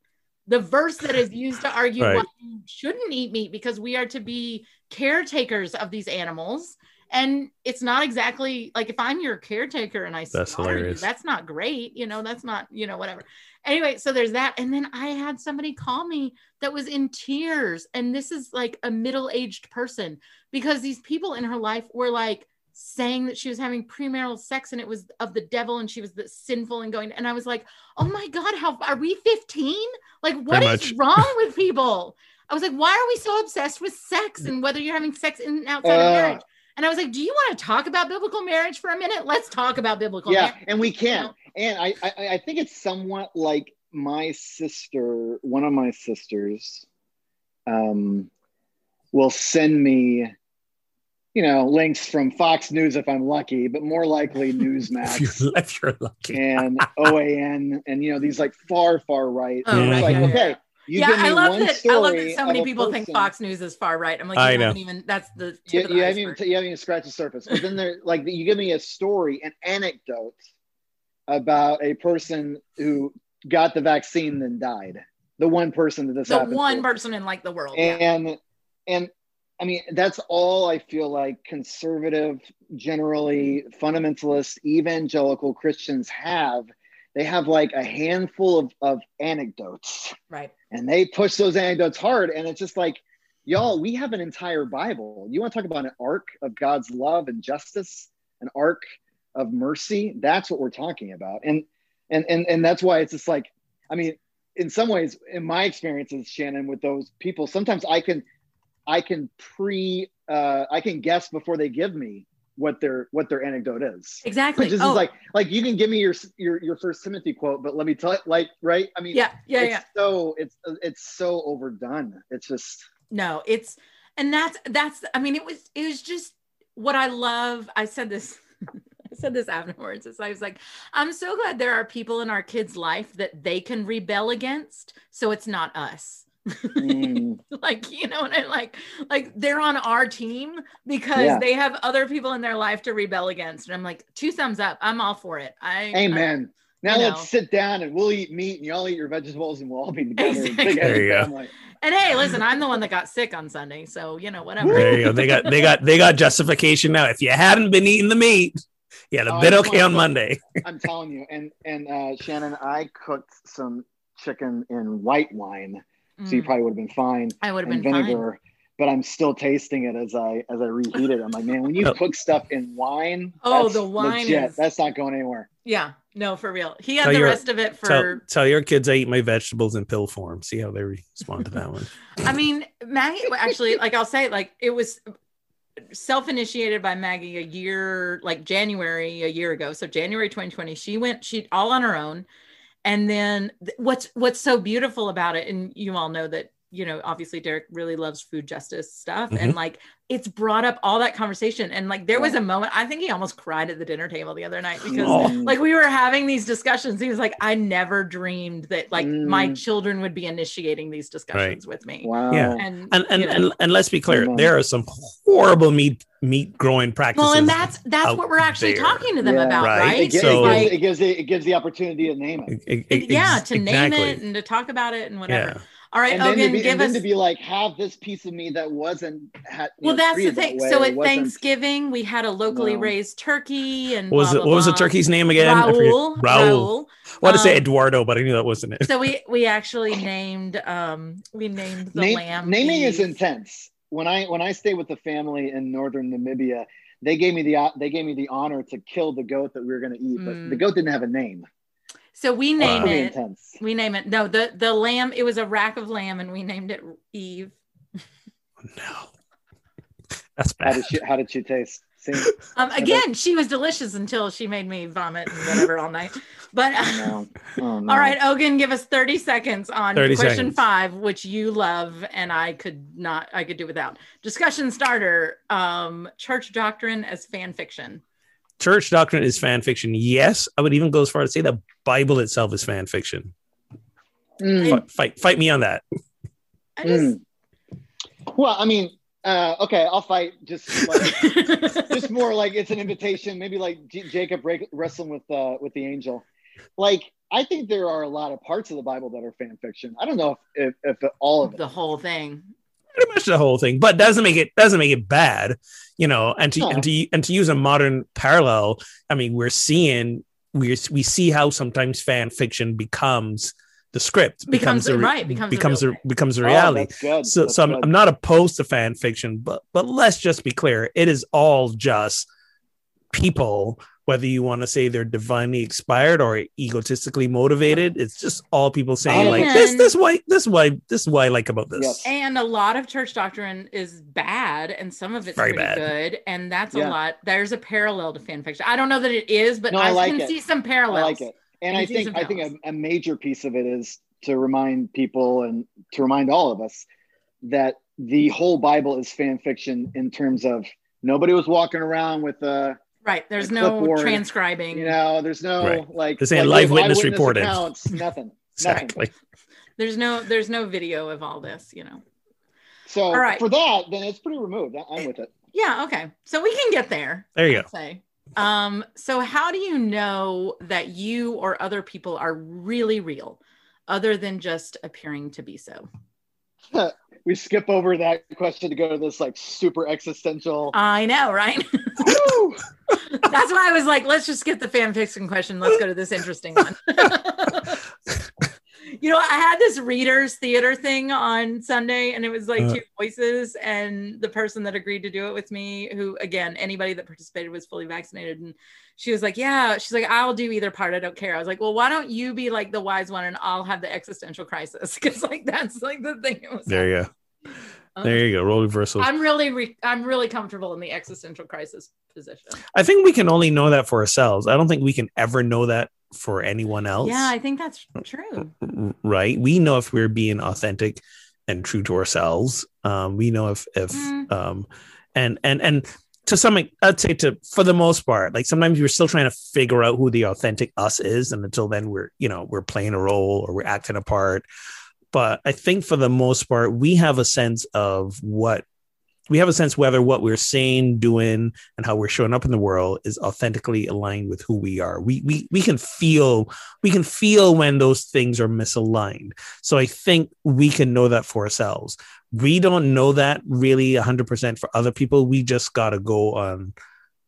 the verse that is used to argue Right. why you shouldn't eat meat because we are to be caretakers of these animals. And it's not exactly like if I'm your caretaker and I That's slaughter you, hilarious. that's not great. You know, that's not, you know, whatever. Anyway, so there's that. And then I had somebody call me that was in tears. And this is like a middle aged person because these people in her life were like, saying that she was having premarital sex and it was of the devil and she was the sinful and going and I was like, "Oh my god, how are we 15? Like what Pretty is much. wrong with people?" I was like, "Why are we so obsessed with sex and whether you're having sex in and outside of Uh, marriage?" And I was like, "Do you want to talk about biblical marriage for a minute? Let's talk about biblical yeah, marriage." and we can. know? And I, I, I think it's somewhat like my sister. One of my sisters, um, will send me, you know, links from Fox News if I'm lucky, but more likely if Newsmax. you're, if you're lucky. and OAN and you know these like far far right. Oh, right, like yeah, okay, you yeah, give me I love one that. I love that so many a people think Fox News is far right. I'm like, I you know. haven't even. That's the tip You, of the you haven't even you haven't even scratched the surface. But then there like you give me a story, an anecdote about a person who got the vaccine then died. The one person that this the happened one to. person in like the world. yeah. and and I mean that's all I feel like conservative, generally fundamentalist, evangelical Christians have. They have like a handful of, of anecdotes Right. and they push those anecdotes hard. And it's just like, y'all, we have an entire Bible. You want to talk about an arc of God's love and justice, an arc of mercy? That's what we're talking about. And and and and that's why it's just like i mean in some ways in my experiences shannon with those people sometimes i can i can pre uh i can guess before they give me what their what their anecdote is. Exactly. Which is oh, like like you can give me your your your first timothy quote but let me tell it like right? I mean yeah yeah it's yeah. so it's it's so overdone. It's just. No it's and that's that's i mean it was it was just what i love. I said this I said this afterwards. It's I was like, I'm so glad there are people in our kids' life that they can rebel against. So it's not us. Mm, like, you know, and I like, like they're on our team because Yeah. they have other people in their life to rebel against. And I'm like, two thumbs up. I'm all for it. I amen now you let's sit down and we'll eat meat and y'all eat your vegetables and we'll all be together Exactly. big There you go. And hey, listen, I'm the one that got sick on Sunday. So, you know, whatever. There you go. They got they got they got justification now. If you hadn't been eating the meat, you had Oh, I been just okay on Monday. I'm telling you, and and uh, Shannon, I cooked some chicken in white wine, so you Mm, probably would have been fine. I would have And been fine. vinegar, but I'm still tasting it as I as I reheat it. I'm like, man, when you cook stuff in wine, Oh, the wine legit. is- that's not going anywhere. Yeah, no, for real. He had Tell the your- rest of it for Tell, tell your kids I eat my vegetables in pill form. See how they respond to that one. I mean, Maggie actually, like I'll say, like it was self-initiated by Maggie a year, like January a year ago. So January 2020, she went, she all on her own. And then th- what's what's so beautiful about it, and you all know that, you know, obviously Derek really loves food justice stuff. And like it's brought up all that conversation. And like there was a moment, I think he almost cried at the dinner table the other night because Oh. Like we were having these discussions. He was like, I never dreamed that like my Mm. children would be initiating these discussions with me. wow. Yeah. And And and, and and let's be clear, there are some horrible meat meat growing practices. well, and that's that's what we're actually there. talking to them Yeah. about, Right. right? It, gives, So- it, gives, it gives the it gives the opportunity to name it, E- e- yeah, ex- to name it and to talk about it and whatever. Yeah. All right, and then, to be, give and then to be like, have this piece of me that wasn't. Had, well, know, that's the treated that thing. So at Thanksgiving, we had a locally No. raised turkey and What was blah, it? blah, What was the turkey's name again? I forget. Raul. Raul. Raul. I wanted to say Um, Eduardo, but I knew that wasn't it. So we we actually named um we named the Name- lamb. naming is intense. When I when I stayed with the family in northern Namibia, they gave me the they gave me the honor to kill the goat that we were going to eat, but Mm. the goat didn't have a name. So we Wow. it. intense. We name it. No, the the lamb. It was a rack of lamb, and we named it Eve. No, that's How bad. did she How did she taste? Um, again, she was delicious until she made me vomit and whatever all night. But oh, no. Oh, no. all right, Ogun, give us thirty seconds on 30 question seconds. five, which you love, and I could not. I could do without. Discussion starter: um, Church doctrine as fan fiction. Church doctrine is fan fiction. Yes, I would even go as far as say the Bible itself is fan fiction. Mm. Fight, fight, fight me on that. I just. Mm. Well, I mean, uh, okay, I'll fight. Just like, just more like it's an invitation. Maybe like J- Jacob break, wrestling with uh, with the angel. Like I think there are a lot of parts of the Bible that are fan fiction. I don't know if if, if all of it. the whole thing. Pretty much the whole thing, but doesn't make it doesn't make it bad, you know. And to No. and to and to use a modern parallel, I mean, we're seeing we we see how sometimes fan fiction becomes the script Becomes- a, right, becomes a becomes real a, becomes a Oh, reality. that's good. so That's so I'm. I'm not opposed to fan fiction but but let's just be clear it is all just people whether you want to say they're divinely expired or egotistically motivated it's just all people saying like this And- this why this why this is what i like about this Yes. And a lot of church doctrine is bad, and some of it's Very pretty bad. good. And that's Yeah. a lot. There's a parallel to fan fiction. I don't know that it is, but No, I I, like can it. see some parallels. I parallels. like it. And I think a I think a, a major piece of it is to remind people and to remind all of us that the whole Bible is fan fiction in terms of nobody was walking around with a Right. There's no clipboard, transcribing. you know there's no Right. like This ain't like, live witness eyewitness reported. accounts, nothing nothing exactly There's no there's no video of all this, you know. so All right. for that then it's pretty removed I- i'm with it Yeah, okay. So we can get there. there you go I'd say. Um, so how do you know that you or other people are really real, other than just appearing to be so? we skip over that question to go to this like super existential I know, right? That's why I was like, let's just skip the fan fiction question. Let's go to this interesting one. you know, I had this readers theater thing on Sunday, and it was like Uh. two voices, and the person that agreed to do it with me, who again, anybody that participated was fully vaccinated, and she was like, "Yeah," she's like, "I'll do either part. I don't care." I was like, "Well, why don't you be like the wise one, and I'll have the existential crisis?" Because like that's like the thing. It was There you go. There you go. Role reversal. I'm really, re- I'm really comfortable in the existential crisis position. I think we can only know that for ourselves. I don't think we can ever know that for anyone else. Yeah, I think that's true. Right. We know if we're being authentic and true to ourselves. Um, we know if if Mm. um, and and and to some, I'd say to for the most part, like sometimes we're still trying to figure out who the authentic us is, and until then, we're you know we're playing a role or we're acting a part. But I think for the most part, we have a sense of what we have a sense whether what we're saying, doing, and how we're showing up in the world is authentically aligned with who we are. We we we can feel we can feel when those things are misaligned. So I think we can know that for ourselves. We don't know that really 100% for other people. We just got to go on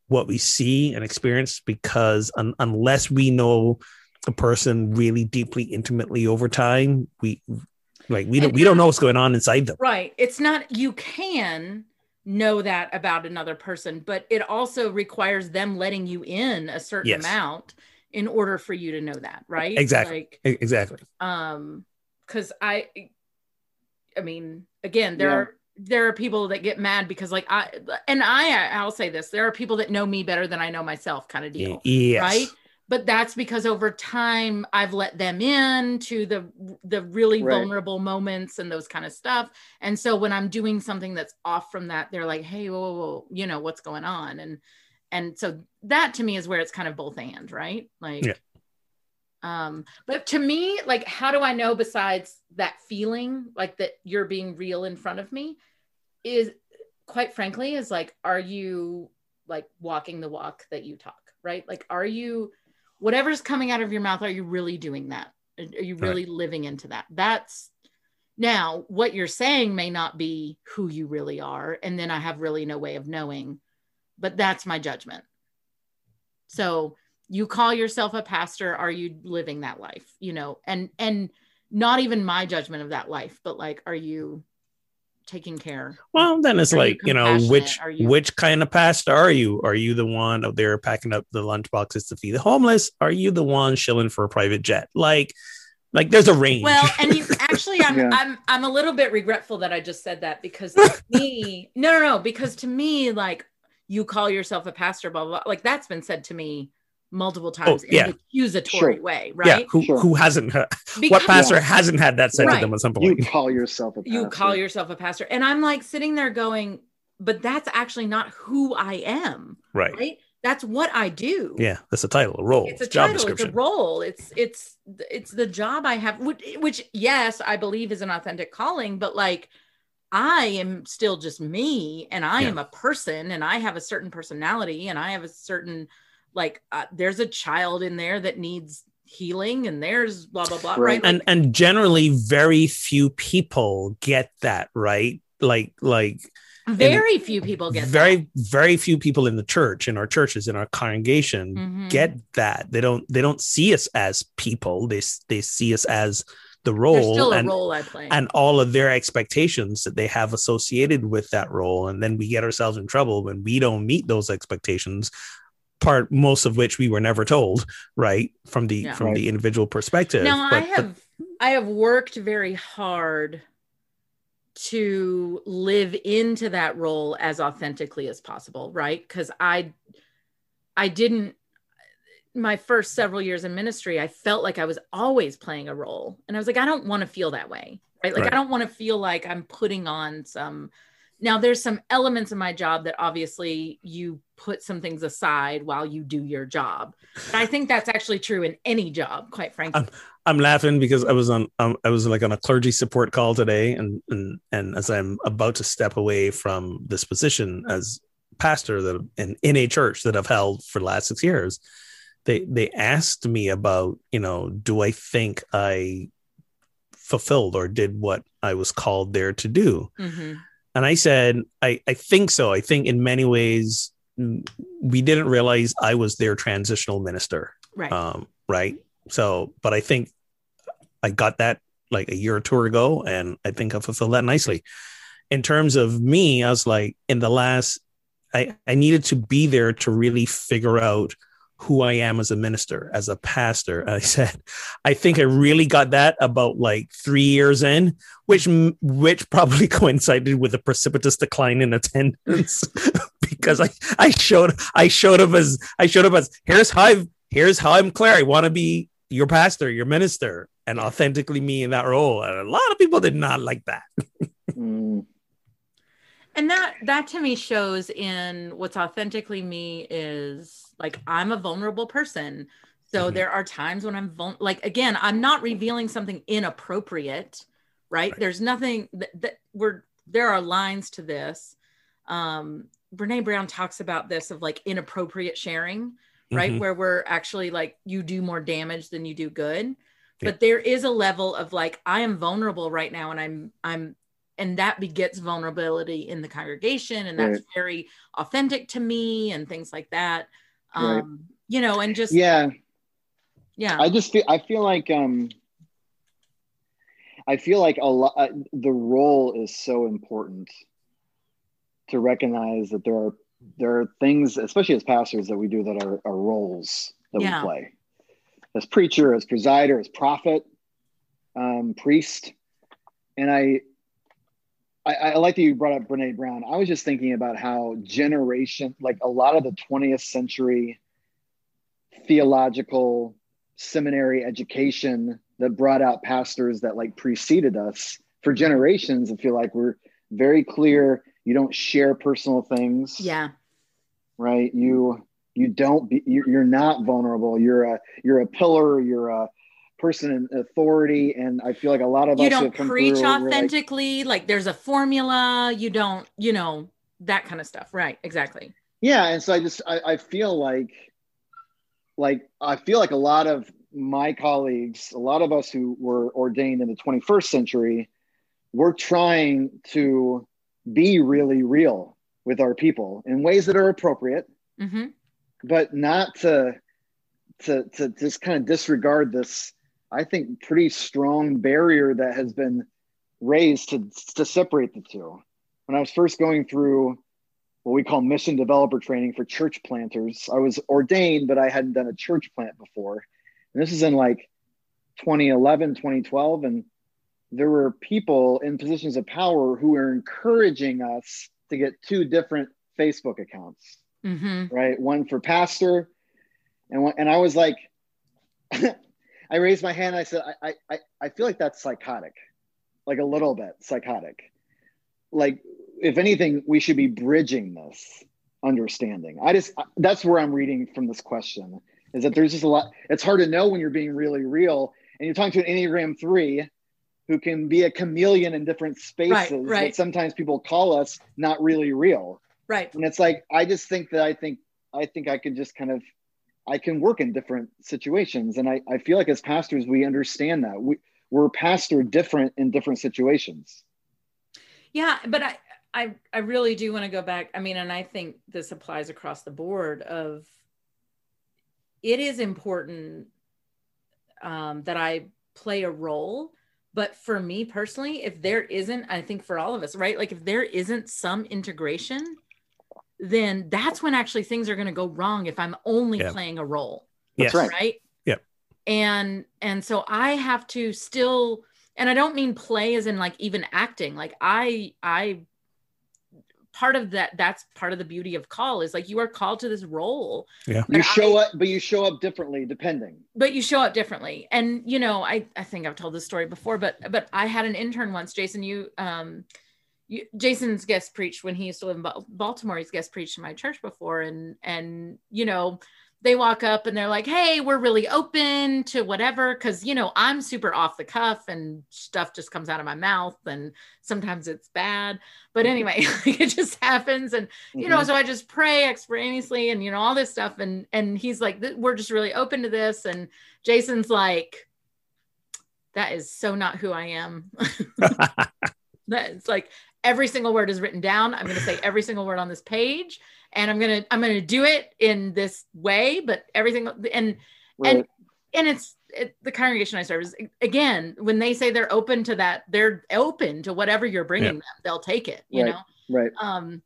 what we see and experience because un- unless we know a person really deeply intimately over time, we like we don't And we don't know what's going on inside them. Right. It's not, you can know that about another person, but it also requires them letting you in a certain Yes. amount in order for you to know that. Right. Exactly. Like, Exactly. um, cause I, I mean, again, there Yeah. are, there are people that get mad because like I, and I, I'll say this, there are people that know me better than I know myself kind of deal. Yes. Right. But that's because over time I've let them in to the the really Right. vulnerable moments and those kind of stuff. And so when I'm doing something that's off from that, they're like, "Hey, whoa, whoa, whoa, you know what's going on?" And and so that to me is where it's kind of both and right, like. Yeah. Um, but to me, like, how do I know besides that feeling, like that you're being real in front of me, is quite frankly, is like, are you like walking the walk that you talk, right? Like, are you whatever's coming out of your mouth, are you really doing that? Are are you really living into that? That's now what you're saying may not be who you really are. And then I have really no way of knowing, but that's my judgment. So you call yourself a pastor, are you living that life? You know, and and not even my judgment of that life, but like, are you taking care? Well, then it's Are like you know which you- which kind of pastor are you? Are you the one out there packing up the lunch boxes to feed the homeless? Are you the one shilling for a private jet? Like, like there's a range. Well, and you actually, I'm Yeah. I'm I'm a little bit regretful that I just said that because to me, no, no, no, because to me, like you call yourself a pastor, blah blah, blah like that's been said to me multiple oh, times Oh, yeah. in an accusatory Sure. way, yeah, right? who Sure. who hasn't? what Because pastor Yeah. hasn't had that said Right. to them at some You point? call yourself a you call yourself a pastor, and I'm like sitting there going, but that's actually not who I am, right. right? That's what I do. Yeah, that's a title, a role, it's a job title it's a role it's it's it's the job i have which, which yes i believe is an authentic calling but like i am still just me and i Yeah. am a person and i have a certain personality and i have a certain like uh, there's a child in there that needs healing and there's blah blah blah right, Right. and and generally, very few people get that right. Like like Like, very few people get very very few people in the church in our churches in our congregation that. Mhm. get that they don't they don't see us as people they they see us as the role still a and role i play and all of their expectations that they have associated with that role and then we get ourselves in trouble when we don't meet those expectations part most of which we were never told right from the Yeah. from Right. the individual perspective Now I But- but- have I have worked very hard to live into that role as authentically as possible, right? Because I I didn't my first several years in ministry, I felt like I was always playing a role. And I was like, I don't want to feel that way. Right. Like Right. I don't want to feel like I'm putting on some now there's some elements of my job that obviously you put some things aside while you do your job. But I think that's actually true in any job, quite frankly. I'm laughing because I was on um, I was like on a clergy support call today and and and as I'm about to step away from this position as pastor that in, in a church that I've held for the last six years, they they asked me about, you know, do I think I fulfilled or did what I was called there to do? Mhm. And I said, I, I think so. I think in many ways we didn't realize I was their transitional minister Right. um, right? So, but I think I got that like a year or two ago, and I think I fulfilled that nicely. In terms of me, I was like in the last, I I needed to be there to really figure out who I am as a minister, as a pastor. I said, I think I really got that about like three years in, which which probably coincided with a precipitous decline in attendance because I I showed I showed up as I showed up as here's how i here's how I'm Claire. I want to be your pastor, your minister, and authentically me in that role. And a lot of people did not like that. mm. And that that to me shows in what's authentically me is like I'm a vulnerable person. So mm-hmm. there are times when I'm vul- like again, I'm not revealing something inappropriate, right? right. There's nothing that, that we're there are lines to this. Um Brene Brown talks about this of like inappropriate sharing, right? Mm-hmm. Where we're actually like you do more damage than you do good. But there is a level of like I am vulnerable right now and I'm I'm and that begets vulnerability in the congregation and that's right. very authentic to me and things like that um right. you know and just yeah yeah i just feel i feel like um i feel like a lot uh, the role is so important to recognize that there are there are things especially as pastors that we do that are, are roles that yeah. we play as preacher as presider as prophet um priest and i I, I, like that you brought up Brene Brown. I was just thinking about how generation, like a lot of the 20th century theological seminary education that brought out pastors that like preceded us for generations. I feel like we're very clear. You don't share personal things. Yeah. Right. You you don't be you're not vulnerable. You're a you're a pillar. You're a person in authority and i feel like a lot of us. you don't preach authentically like, like, there's a formula you don't you know that kind of stuff right exactly yeah and so i just I, I feel like like i feel like a lot of my colleagues a lot of us who were ordained in the 21st century we're trying to be really real with our people in ways that are appropriate mm-hmm. but not to to to just kind of disregard this I think, pretty strong barrier that has been raised to, to separate the two. When I was first going through what we call mission developer training for church planters, I was ordained, but I hadn't done a church plant before. And this is in like 2011, 2012. And there were people in positions of power who were encouraging us to get two different Facebook accounts, mm-hmm. right? One for pastor, and one, and I was like, I raised my hand. I said, I, I, I feel like that's psychotic, like a little bit psychotic. Like, if anything, we should be bridging this understanding. I just, that's where I'm reading from this question is that there's just a lot. It's hard to know when you're being really real. And you're talking to an Enneagram 3 who can be a chameleon in different spaces right, right. that sometimes people call us not really real. Right. And it's like, I just think that I think, I think I can just kind of I can work in different situations. And I, I feel like as pastors, we understand that. We, we're pastor different in different situations. Yeah, but I, I, I really do want to go back. I mean, and I think this applies across the board of it is important um, that I play a role. But for me personally, if there isn't, I think for all of us, right? Like if there isn't some integration, then that's when actually things are going to go wrong if I'm only yeah. playing a role. That's right. Right. Yeah. And and so I have to still and I don't mean play as in like even acting. Like I I part of that that's part of the beauty of call is like you are called to this role. Yeah. You show I, up but you show up differently depending. But you show up differently. And you know i i think i've told this story before but but i had an intern once jason you um you, Jason's guest preached when he used to live in Baltimore. He's guest preached in my church before, and and you know they walk up and they're like, "Hey, we're really open to whatever," because you know I'm super off the cuff and stuff just comes out of my mouth, and sometimes it's bad. But anyway, it just happens, and you mm-hmm. know, so I just pray extemporaneously, and you know all this stuff, and and he's like, "We're just really open to this," and Jason's like, "That is so not who I am." That's like every single word is written down. I'm going to say every single word on this page and I'm going to I'm going to do it in this way, but everything and right. and and it's it, the congregation I serve is again when they say they're open to that, they're open to whatever you're bringing Yeah. them. They'll take it, you Right. know. Right. Um,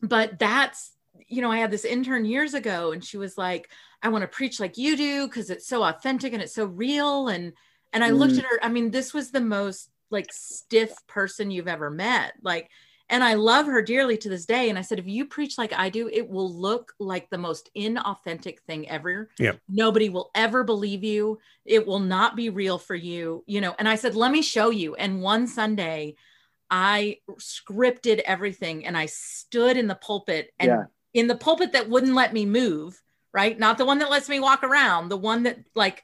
but that's you know, I had this intern years ago, and she was like, "I want to preach like you do because it's so authentic and it's so real." And and I looked Mm. at her. I mean, this was the most like stiff person you've ever met, like. And I love her dearly to this day. And I said, if you preach like I do, it will look like the most inauthentic thing ever. Yep. Nobody will ever believe you. It will not be real for you, you know. And I said, let me show you. And one Sunday, I scripted everything and I stood in the pulpit and Yeah. in the pulpit that wouldn't let me move, right? Not the one that lets me walk around, the one that like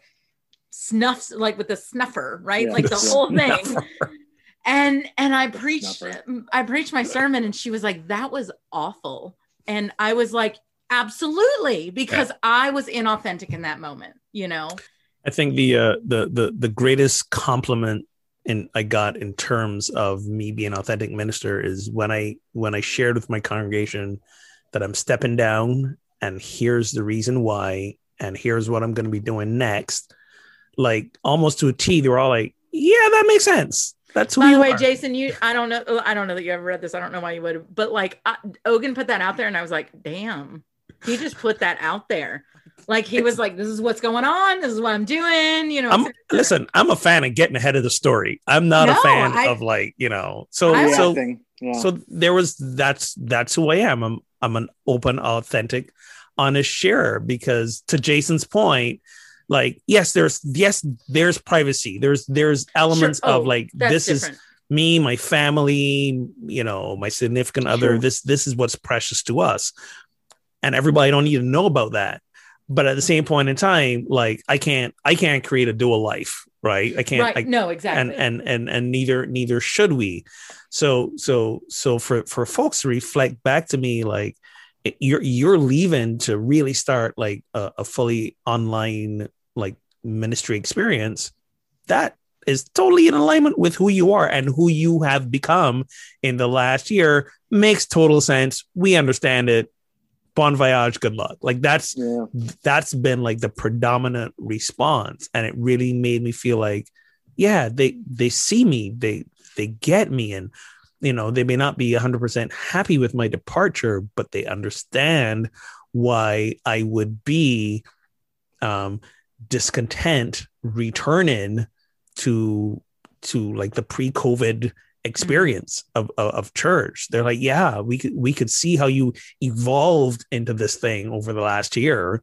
snuffs like with the snuffer, right? Yeah. Like the The whole thing. And and I preached Snuffer. I preached my sermon and she was like that was awful. And I was like absolutely because I was inauthentic in that moment, you know. I think the uh, the the the greatest compliment in I got in terms of me being an authentic minister is when I when I shared with my congregation that I'm stepping down and here's the reason why and here's what I'm going to be doing next. Like almost to a T, they were all like, "Yeah, that makes sense. That's who By you the way, are." Jason, you I don't know I don't know that you ever read this. I don't know why you would, but like I, Ogun put that out there, and I was like, damn, he just put that out there. Like he was like, this is what's going on. This is what I'm doing. You know. I'm listen. I'm a fan of getting ahead of the story. I'm not a fan I- of like you know. So I- so Yeah. so there was that's that's who I am. I'm I'm an open, authentic, honest sharer because to Jason's point, like yes, there's yes, there's privacy. There's there's elements Sure. of Oh, like That's this is me, my family, you know, my significant other. This this is what's precious to us. And everybody don't need to know about that. But at the same mm-hmm. point in time, like I can't I can't create a dual life, right? I can't right. I, no, exactly. and and and and neither neither should we so so so for for folks to reflect back to me like you're you're leaving to really start like a, a fully online like ministry experience that is totally in alignment with who you are and who you have become in the last year. Makes total sense. We understand it. Bon voyage good luck. Like that's yeah. that's been like the predominant response. And it really made me feel like yeah they they see me. They they get me. And you know they may not be 100% happy with my departure but they understand why i would be um discontent returning to to like the pre-covid experience of, of of church. They're like yeah we could we could see how you evolved into this thing over the last year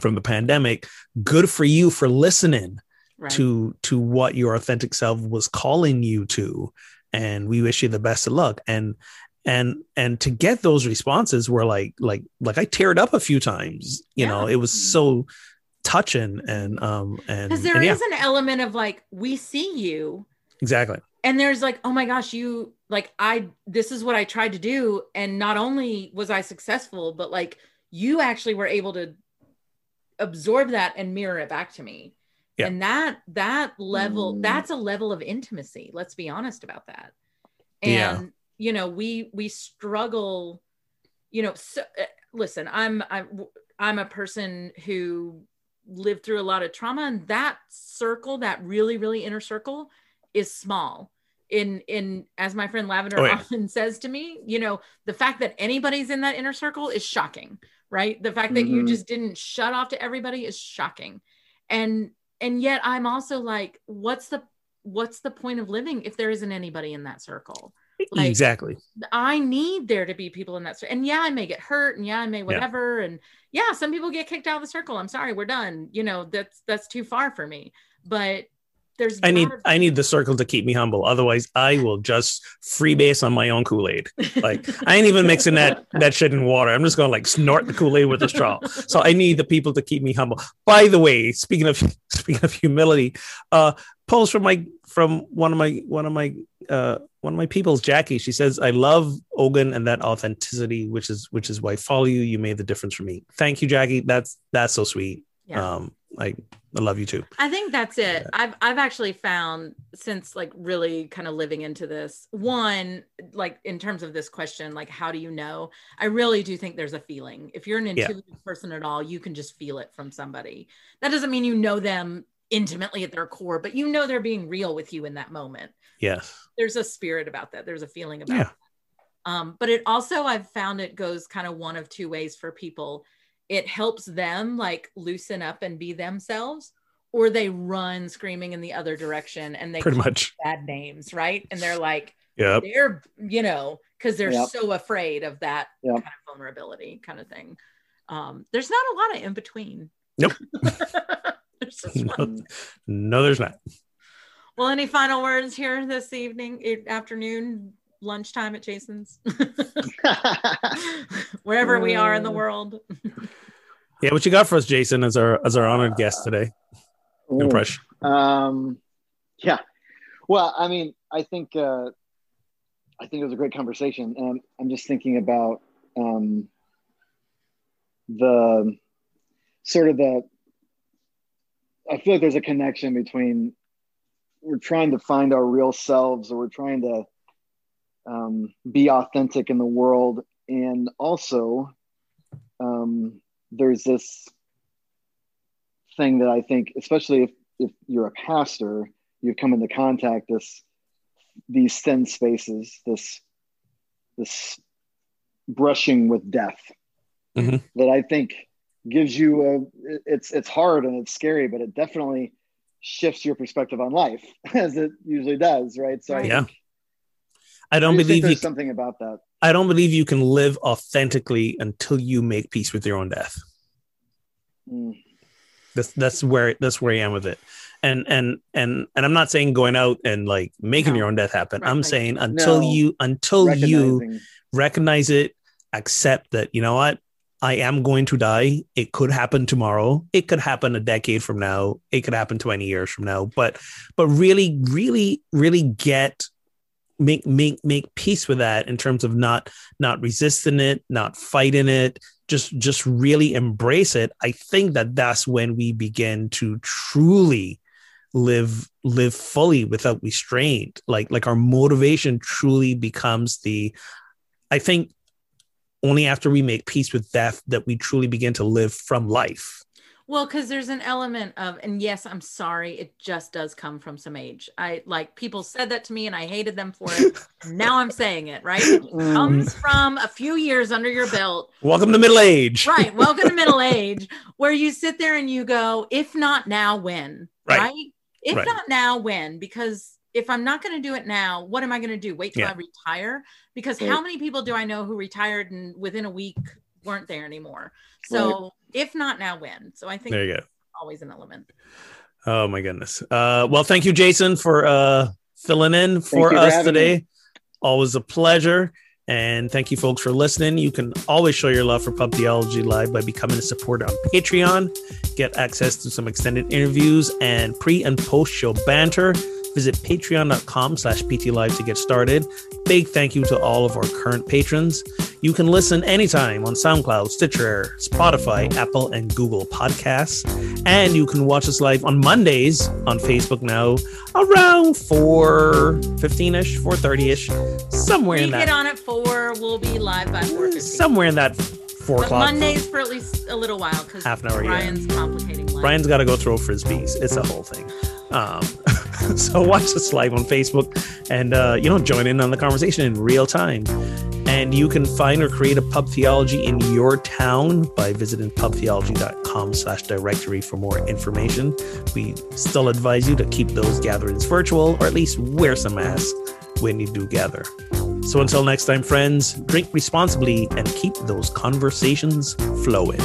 from the pandemic. Good for you for listening right. to to what your authentic self was calling you to. And we wish you the best of luck. And and and to get those responses were like like like i teared up a few times you know it was mm-hmm. so touching and um and, because there and is yeah an element of like we see you. Exactly. And there's like oh my gosh you like i this is what i tried to do. And not only was i successful but like you actually were able to absorb that and mirror it back to me. Yeah. and that that level Mm. that's a level of intimacy. Let's be honest about that. And Yeah. you know we we struggle you know so uh, listen i'm i'm i'm a person who lived through a lot of trauma and that circle that really really inner circle is small in in as my friend lavender Oh, yeah. often says to me you know the fact that anybody's in that inner circle is shocking right the fact that you Mhm. just didn't shut off to everybody is shocking and and yet i'm also like what's the what's the point of living if there isn't anybody in that circle Like- exactly I need there to be people in that. And yeah, I may get hurt and yeah, I may whatever. And yeah, some people get kicked out of the circle. I'm sorry, we're done. You know, that's that's too far for me. But there's i need i need the circle to keep me humble otherwise i will just freebase on my own kool-aid like I ain't even mixing that that shit in water. I'm just gonna like snort the Kool Aid with a straw. So I need the people to keep me humble. By the way, speaking of speaking of humility, uh, polls from my from one of my one of my uh one of my people's Jackie. She says, "I love Ogun and that authenticity, which is which is why I follow you. You made the difference for me. Thank you, Jackie. That's that's so sweet. Yeah. Um, I I love you too. I think that's it. I've I've actually found since like really kind of living into this one, like in terms of this question, like how do you know? I really do think there's a feeling. If you're an Yeah. intuitive person at all, you can just feel it from somebody. That doesn't mean you know them intimately at their core, but you know they're being real with you in that moment. Yes. There's a spirit about that. There's a feeling about Yeah. that. Um, but it also I've found it goes kind of one of two ways for people. It helps them like loosen up and be themselves, or they run screaming in the other direction and they Pretty much. bad names, right? And they're like, yeah they're you know because they're Yep. so afraid of that Yep. kind of vulnerability kind of thing um there's not a lot of in between Nope. There's just No. one. No, there's not. well any final words here this evening afternoon lunchtime at jason's wherever we are in the Uh, world Yeah, what you got for us, Jason, as our as our honored guest today? Ooh. Impression. Um, yeah. Well, I mean, I think uh, I think it was a great conversation, and I'm just thinking about um, the sort of the. I feel like there's a connection between we're trying to find our real selves, or we're trying to um, be authentic in the world, and also um, there's this thing that I think, especially if if you're a pastor, you've come into contact this these thin spaces, this this brushing with death Mhm. that I think gives you a it's it's hard and it's scary, but it definitely shifts your perspective on life as it usually does, right? So I Yeah. think, I I don't think believe you there's something about that. I don't believe you can live authentically until you make peace with your own death. Mm, That's that's where that's where I am with it. And and and and I'm not saying going out and like making No. your own death happen. Right, I'm saying until No. you until you recognize it, accept that, you know what? I am going to die. It could happen tomorrow. It could happen a decade from now. It could happen 20 years from now. But but really, really, really get make make make peace with that in terms of not not resisting it, not fighting it, just just really embrace it. I think that that's when we begin to truly live live fully without restraint like like our motivation truly becomes the i think only after we make peace with death that we truly begin to live from life Well, because there's an element of, and yes, I'm sorry, it just does come from some age. I like people said that to me and I hated them for it. now I'm saying it, right? It Mm, comes from a few years under your belt. welcome to middle age Right. Welcome to middle age, where you sit there and you go, if not now, when? Right. Right. If Right. not now, when? Because if I'm not going to do it now, what am I going to do? Wait till Yeah. I retire? Because Right. how many people do I know who retired and within a week weren't there anymore? So if not now, when? So I think there you go. always an element. oh my goodness. Uh well thank you jason for uh filling in for you for us having today. Me. always a pleasure. And thank you folks for listening. You can always show your love for pub theology live by becoming a supporter on patreon. Get access to some extended interviews and pre and post show banter. Visit patreon.com slash ptlive to get started. Big thank you to all of our current patrons you can listen anytime on soundcloud stitcher spotify apple and google podcasts and you can watch us live on mondays on facebook now around 4 15ish 4 30ish somewhere We in that. We get on at four. We'll be live by four fifteen. somewhere in that 4 But o'clock Mondays for at least a little while because Half an hour, yeah. Complicating life. Bryan's got to go throw frisbees. It's a whole thing. Um, so watch us live on Facebook and, uh, you know, join in on the conversation in real time. And you can find or create a pub theology in your town by visiting pubtheology.com slash directory for more information. We still advise you to keep those gatherings virtual or at least wear some masks when you do gather. So until next time, friends, drink responsibly and keep those conversations flowing.